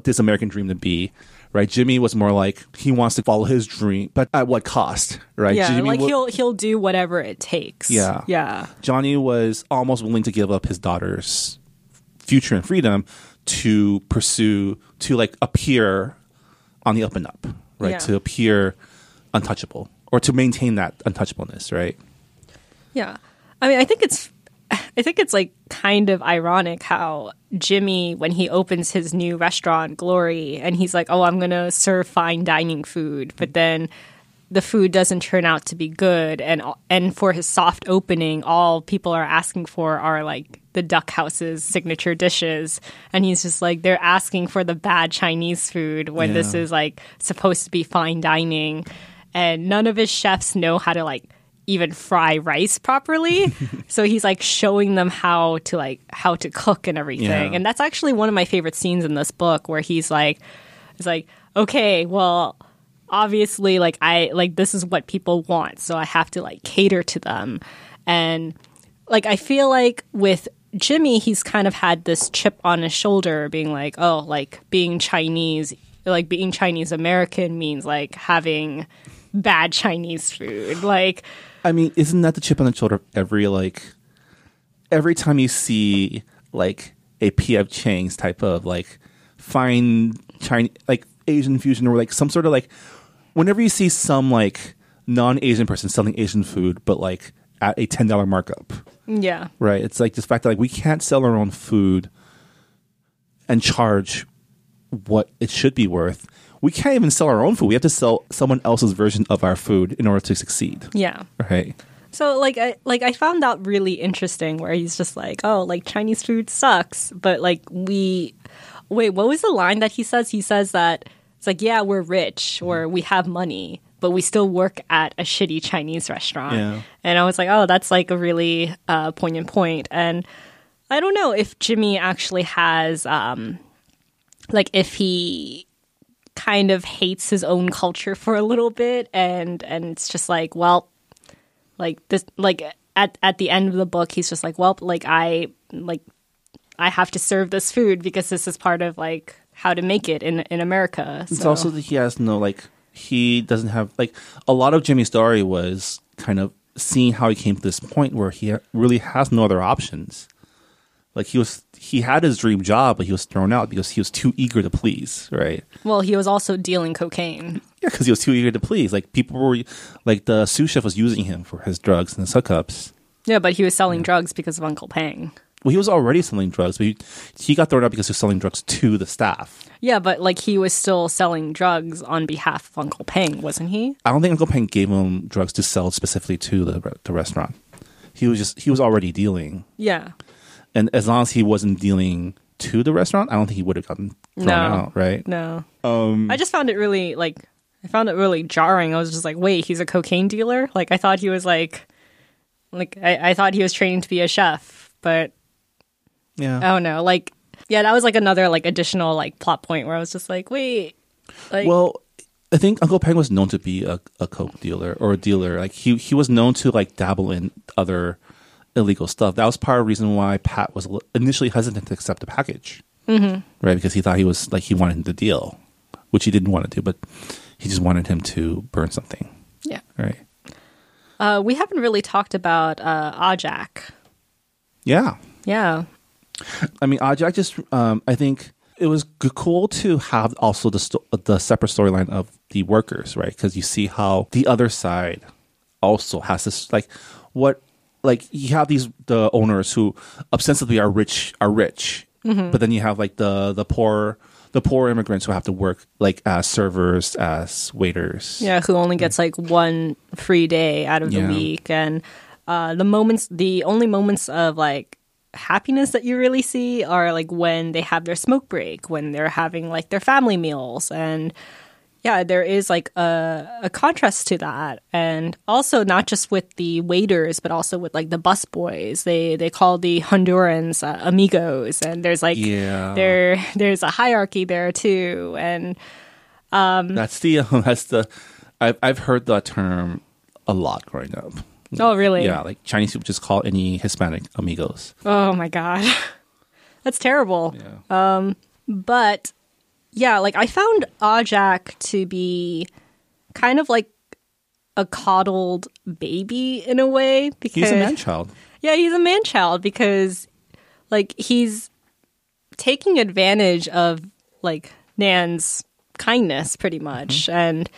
this American dream to be, right? Jimmy was more like he wants to follow his dream, but at what cost, right? Yeah. Jimmy like wa- he'll, he'll do whatever it takes. Yeah. Yeah. Johnny was almost willing to give up his daughter's future and freedom to pursue to like appear on the up and up, right? Yeah. To appear untouchable or to maintain that untouchableness, right? Yeah. I mean, I think it's I think it's like kind of ironic how Jimmy when he opens his new restaurant Glory and he's like, "Oh, I'm going to serve fine dining food." But then the food doesn't turn out to be good and and for his soft opening all people are asking for are like the duck house's signature dishes and he's just like they're asking for the bad chinese food when this is like supposed to be fine dining and none of his chefs know how to like even fry rice properly. <laughs> So he's like showing them how to like how to cook and everything. Yeah. and that's actually one of my favorite scenes in this book where he's like it's like okay well obviously like i like this is what people want so i have to like cater to them. And like i feel like with jimmy he's kind of had this chip on his shoulder being like oh like being chinese like being chinese american means like having bad chinese food. Like I mean, isn't that the chip on the shoulder of every like every time you see like a PF Chang's type of like fine Chinese like Asian fusion or like some sort of like whenever you see some like non-Asian person selling Asian food but like at a ten dollar markup, yeah right? It's like this fact that like we can't sell our own food and charge what it should be worth. We can't even sell our own food. We have to sell someone else's version of our food in order to succeed. yeah Right. So like I like I found that really interesting where he's just like, oh, like Chinese food sucks, but like we wait, what was the line that he says? He says that it's like, yeah, we're rich or we have money, but we still work at a shitty Chinese restaurant. Yeah. And I was like, oh, that's like a really uh, poignant point. And I don't know if Jimmy actually has um like if he kind of hates his own culture for a little bit and and it's just like, well, like this like at at the end of the book he's just like well like i like i have to serve this food because this is part of like how to make it in in america It's also that he has no like he doesn't have like a lot of Jimmy's story was kind of seeing how he came to this point where he really has no other options. Like he was he had his dream job, but he was thrown out because he was too eager to please, right? well he was also dealing cocaine Yeah, because he was too eager to please. Like people were like the sous chef was using him for his drugs and his hookups. yeah but he was selling drugs because of uncle pang Well, he was already selling drugs, but he, he got thrown out because he was selling drugs to the staff. yeah but like he was still selling drugs on behalf of uncle pang wasn't he I don't think Uncle Pang gave him drugs to sell specifically to the the restaurant. He was just he was already dealing, yeah and as long as he wasn't dealing to the restaurant, I don't think he would have gotten thrown No. out, right? no Um, i just found it really like i found it really jarring i was just like wait he's a cocaine dealer like i thought he was like like i, I thought he was training to be a chef but yeah. Oh no, like yeah, that was like another like additional like plot point where I was just like, wait, like Well, I think Uncle Pang was known to be a, a coke dealer or a dealer. Like he he was known to like dabble in other illegal stuff. That was part of the reason why Pat was initially hesitant to accept the package, mm-hmm. right? Because he thought he was like he wanted to deal, which he didn't want to do, but he just wanted him to burn something, yeah. right? Uh, we haven't really talked about uh, Ajak. Yeah, Yeah, I mean, Ajak just um, I think it was g- cool to have also the sto- the separate storyline of the workers, right? Because you see how the other side also has this like what like you have these the owners who ostensibly are rich are rich, but then you have like the the poor the poor immigrants who have to work like as servers as waiters. yeah. Who only gets like one free day out of the week, and uh, the moments, the only moments of like happiness that you really see are like when they have their smoke break, when they're having like their family meals, and yeah, there is like a, a contrast to that, and also not just with the waiters, but also with like the bus boys. They they call the Hondurans uh, amigos, and there's like Yeah. there there's a hierarchy there too, and That's the um, <laughs> that's the I've I've heard that term a lot growing up. oh really? Yeah, like Chinese people just call any Hispanic amigos. Oh my god. <laughs> That's terrible. Yeah. But yeah, like I found Ajak to be kind of like a coddled baby in a way because He's a man child. Yeah, he's a man child because like he's taking advantage of like Nan's kindness pretty much and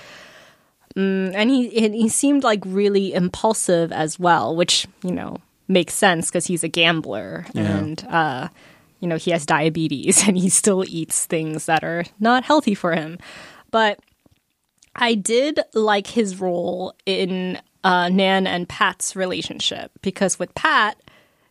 mm, and he and he seemed like really impulsive as well, which, you know, makes sense because he's a gambler Yeah. and uh you know, he has diabetes <laughs> and he still eats things that are not healthy for him. But I did like his role in uh, Nan and Pat's relationship because with Pat,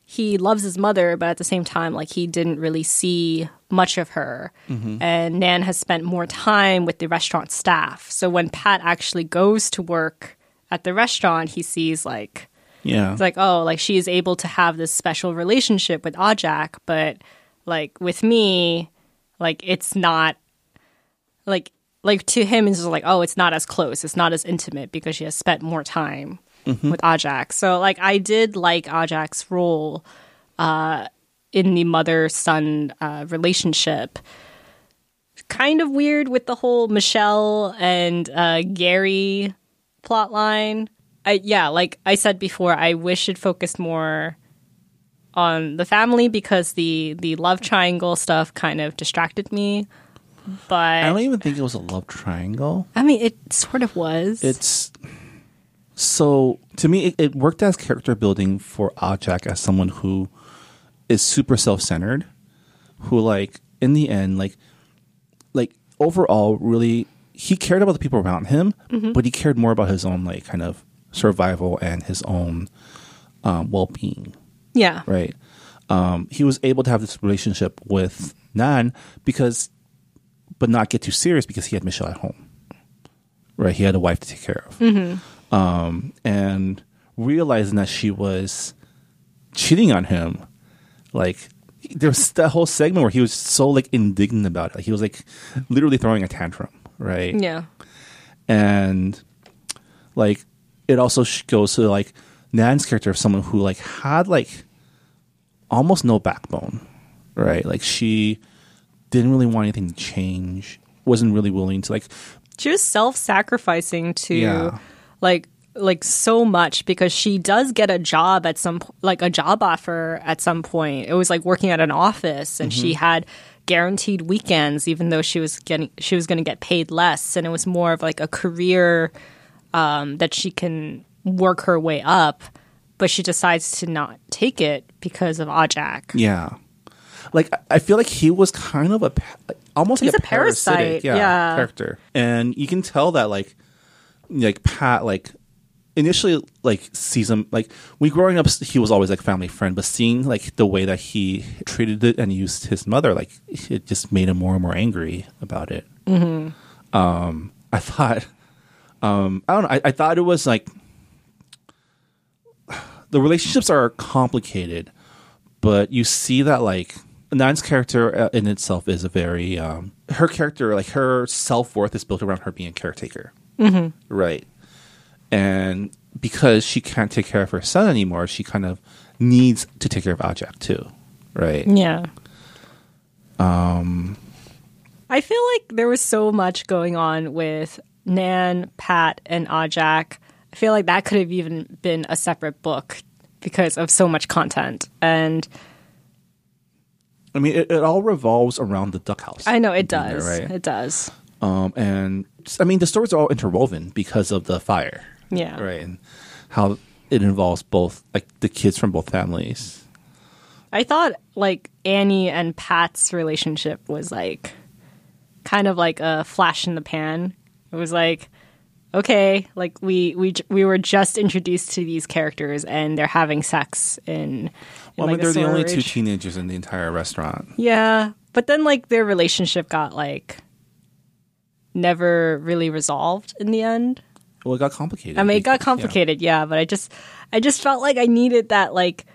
he loves his mother, but at the same time, like he didn't really see much of her. And Nan has spent more time with the restaurant staff. So when Pat actually goes to work at the restaurant, he sees like Yeah. it's like, oh, like she is able to have this special relationship with Ajak, but like with me, like it's not like like to him it's just like, oh, it's not as close, it's not as intimate because she has spent more time with Ajak. So like I did like Ajak's role uh in the mother son uh, relationship. Kind of weird with the whole Michelle and uh, Gary plot line. I, yeah, like I said before, I wish it focused more on the family because the the love triangle stuff kind of distracted me. But I don't even think it was a love triangle. I mean, it sort of was. It's so to me, it, it worked as character building for Ajak as someone who is super self centered, who like in the end, like like overall, really he cared about the people around him, but he cared more about his own like kind of survival and his own um, well being yeah, right? Um, he was able to have this relationship with Nan because, but not get too serious because he had Michelle at home, right? He had a wife to take care of, um, and realizing that she was cheating on him, like there was that whole segment where he was so like indignant about it, like he was like literally throwing a tantrum, right? yeah, and like it also goes to like Nan's character of someone who like had like almost no backbone, right? Like she didn't really want anything to change, wasn't really willing to like she was self-sacrificing to Yeah. like like so much because she does get a job at some like a job offer at some point. It was like working at an office and she had guaranteed weekends even though she was getting she was going to get paid less and it was more of like a career um, that she can work her way up but she decides to not take it because of Ajak. yeah. Like I- feel like he was kind of a almost He's like a, a parasite, parasitic, yeah, yeah. character, and you can tell that like like Pat like initially like sees him like we growing up he was always like family friend but seeing like the way that he treated it and used his mother like it just made him more and more angry about it um i thought um i don't know I, I thought it was like the relationships are complicated but you see that like Nan's character uh, in itself is a very um her character like her self-worth is built around her being a caretaker right and because she can't take care of her son anymore, she kind of needs to take care of Ajak too, right? Yeah. Um I feel like there was so much going on with Nan, Pat, and Ajak. I feel like that could have even been a separate book because of so much content. And I mean, it, it all revolves around the duck house. I know it being there, does. right? It does. Um, and I mean, the stories are all interwoven because of the fire, Yeah. right? And how it involves both, like the kids from both families. I thought like Annie and Pat's relationship was like kind of like a flash in the pan. It was like okay, like we we we were just introduced to these characters and they're having sex in, in Well, I mean, they're the only two teenagers in the entire restaurant. Yeah, but then like their relationship got like never really resolved in the end. Well, it got complicated. I mean, it got because- yeah. complicated, yeah. but I just, I just felt like I needed that like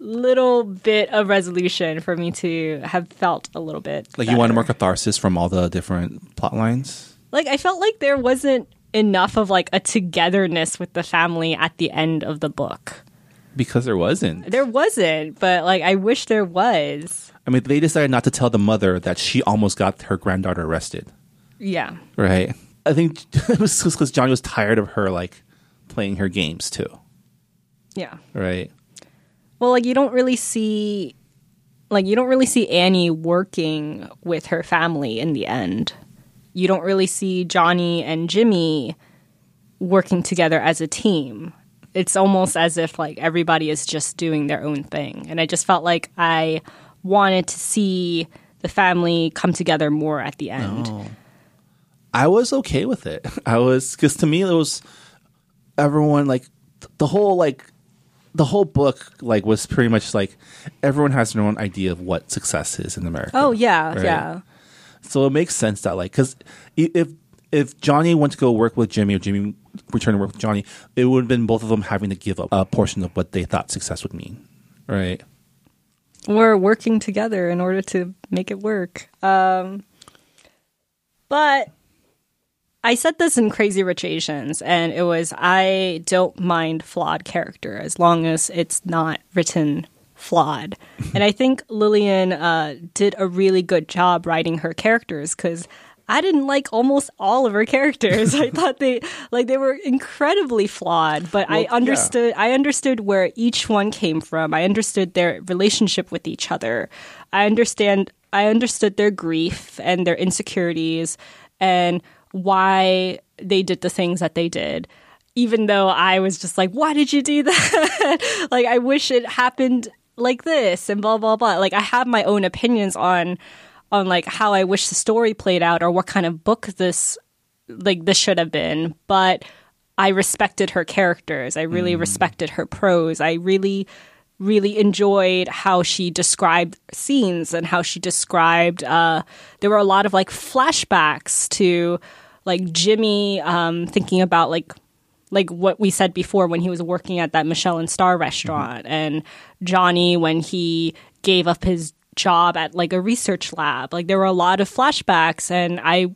little bit of resolution for me to have felt a little bit. Like you wanted more catharsis from all the different plot lines. Like I felt like there wasn't enough of like a togetherness with the family at the end of the book. Because there wasn't. There wasn't, but like I wish there was. I mean, they decided not to tell the mother that she almost got her granddaughter arrested. Yeah. Right. I think <laughs> it was because Johnny was tired of her like playing her games too. Yeah. Right. Well, like you don't really see like you don't really see Annie working with her family in the end. You don't really see Johnny and Jimmy working together as a team. It's almost as if like everybody is just doing their own thing. And I just felt like I wanted to see the family come together more at the end. I was okay with it. <laughs> I was because to me it was everyone like th- the whole like the whole book like was pretty much like everyone has their own idea of what success is in America. Oh yeah, Right. yeah. So it makes sense that like because if if Johnny went to go work with Jimmy or Jimmy returned to work with Johnny, it would have been both of them having to give up a portion of what they thought success would mean, right? We're working together in order to make it work. Um, but I said this in Crazy Rich Asians, and it was I don't mind flawed character as long as it's not written flawed. and I think Lillian uh, did a really good job writing her characters because. I didn't like almost all of her characters. <laughs> I thought they like they were incredibly flawed, but I Well, yeah. understood I understood where each one came from. I understood their relationship with each other. I understand I understood their grief and their insecurities and why they did the things that they did. Even though I was just like, why did you do that? <laughs> like I wish it happened like this and blah blah blah. Like I have my own opinions on on like how I wish the story played out or what kind of book this like this should have been, but I respected her characters. I really respected her prose. I really really enjoyed how she described scenes and how she described uh there were a lot of like flashbacks to like Jimmy um thinking about like like what we said before when he was working at that Michelin star restaurant mm-hmm. and Johnny when he gave up his job at like a research lab. Like there were a lot of flashbacks and I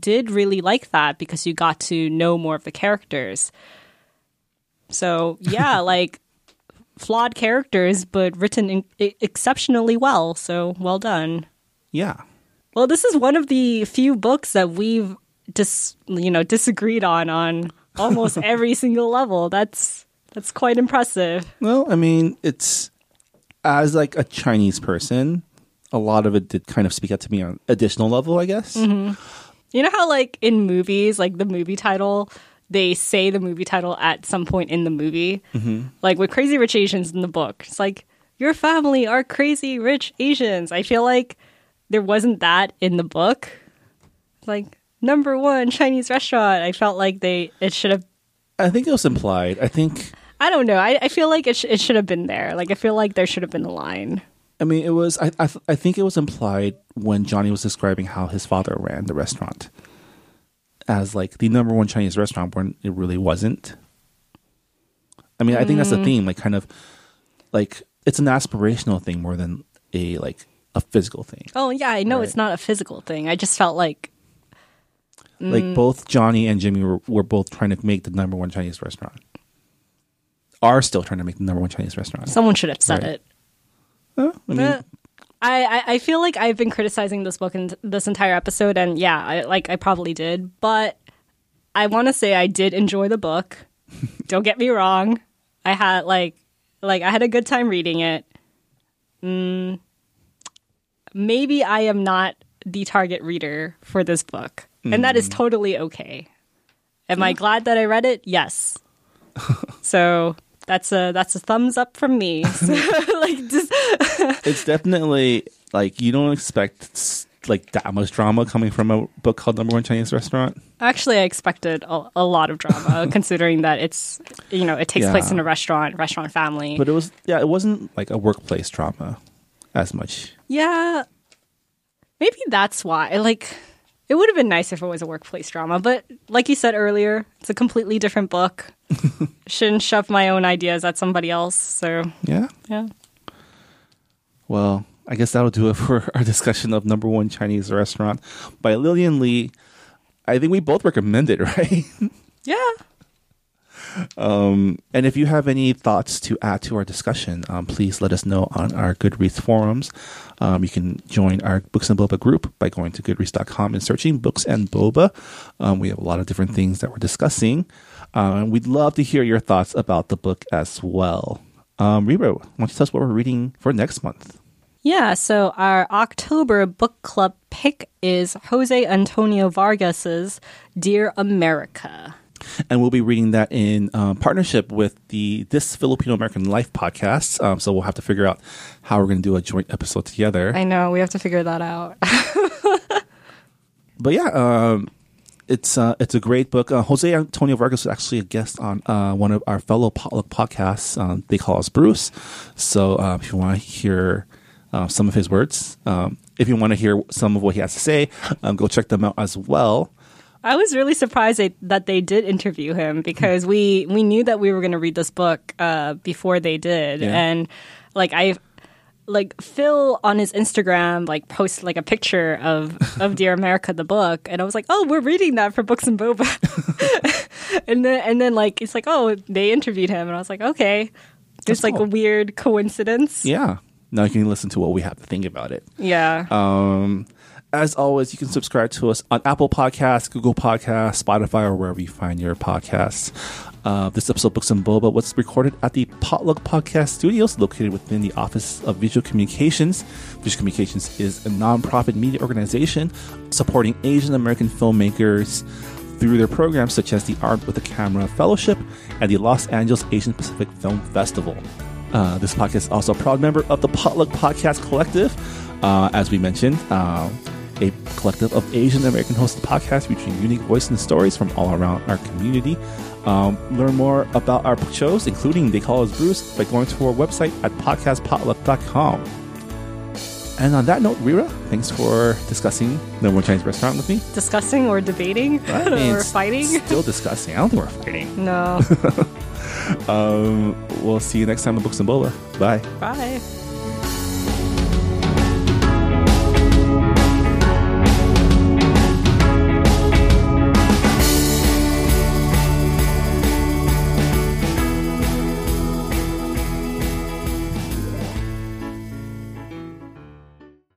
did really like that because you got to know more of the characters. So, yeah, <laughs> like flawed characters but written in- exceptionally well. So, well done. Yeah. Well, this is one of the few books that we've dis you know disagreed on on almost <laughs> every single level. That's that's quite impressive. Well, I mean, it's as like a Chinese person, a lot of it did kind of speak out to me on additional level, I guess. You know how like in movies, like the movie title, they say the movie title at some point in the movie. Mm-hmm. Like with Crazy Rich Asians in the book, it's like your family are crazy rich Asians. I feel like there wasn't that in the book. Like number one Chinese restaurant. I felt like they it should have. I think it was implied. I think I don't know. I, I feel like it, sh- it should have been there. Like I feel like there should have been a line. I mean, it was. I, I, th- I think it was implied when Johnny was describing how his father ran the restaurant as like the number one Chinese restaurant when it really wasn't. I mean, I think that's the mm. theme. Like, kind of like it's an aspirational thing more than a like a physical thing. Oh yeah, I know Right. it's not a physical thing. I just felt like Like both Johnny and Jimmy were, were both trying to make the number one Chinese restaurant. Are still trying to make the number one Chinese restaurant. someone should have said Right. it. I mean, Uh, I, I, I feel like I've been criticizing this book and this entire episode, and yeah, I, like I probably did, but I want to say I did enjoy the book. <laughs> Don't get me wrong, I had like like I had a good time reading it. Mm, maybe I am not the target reader for this book, and that is hmm. totally okay. Am I glad that I read it? Yes. <laughs> so that's a that's a thumbs up from me. <laughs> <laughs> like just it's definitely like you don't expect like that much drama coming from a book called Number One Chinese Restaurant. Actually, I expected a, a lot of drama, considering that it's you know it takes Yeah. place in a restaurant, restaurant family. But it was yeah, it wasn't like a workplace drama as much. yeah, maybe that's why. Like, it would have been nice if it was a workplace drama, but like you said earlier, it's a completely different book. <laughs> Shouldn't shove my own ideas at somebody else. So Yeah. yeah, Well, I guess that'll do it <laughs> for our discussion of Number One Chinese Restaurant by Lillian Li. I think we both recommend it, <laughs> right? yeah. And if you have any thoughts to add to our discussion, um, please let us know on our Goodreads forums. Um, you can join our Books and Boba group by going to goodreads.com and searching Books and Boba. Um, we have a lot of different things that we're discussing. Um, and we'd love to hear your thoughts about the book as well. Um, Reera, why don't you tell us what we're reading for next month? Yeah, so our October book club pick is Jose Antonio Vargas's Dear America. And we'll be reading that in uh, partnership with the This Filipino American Life podcast. Um, so we'll have to figure out how we're going to do a joint episode together. I know, we have to figure that out. <laughs> but yeah, um, it's uh, it's a great book. Uh, Jose Antonio Vargas was actually a guest on uh, one of our fellow potluck podcasts. Um, they call us Bruce. So uh, if you want to hear uh, some of his words, um, if you want to hear some of what he has to say, um, go check them out as well. I was really surprised they, that they did interview him because we we knew that we were going to read this book uh, before they did, Yeah. and like I like Phil on his Instagram like posted like a picture of of Dear America the book, and I was like, oh, we're reading that for Books and Boba, <laughs> and then and then like it's like oh they interviewed him, and I was like okay, it's like cool. a weird coincidence. Yeah. Now you can listen to what we have to think about it. Yeah. Um, as always, you can subscribe to us on Apple Podcasts, Google Podcasts, Spotify, or wherever you find your podcasts. Uh, this episode, Books and Boba, was recorded at the Potluck Podcast Studios, located within the Office of Visual Communications. Visual Communications is a nonprofit media organization supporting Asian American filmmakers through their programs such as the Armed with a Camera Fellowship and the Los Angeles Asian Pacific Film Festival. Uh, this podcast is also a proud member of the Potluck Podcast Collective. Uh, as we mentioned, uh, a collective of Asian American hosted podcasts featuring unique voices and stories from all around our community. Um, learn more about our shows, including They Call Us Bruce, by going to our website at podcastpotluck.com. And on that note, Reera, thanks for discussing the One Chinese restaurant with me. Discussing or debating <laughs> mean, or fighting? Still discussing. I don't think we're fighting. No. <laughs> Um, we'll see you next time on Books and Boba. Bye. Bye.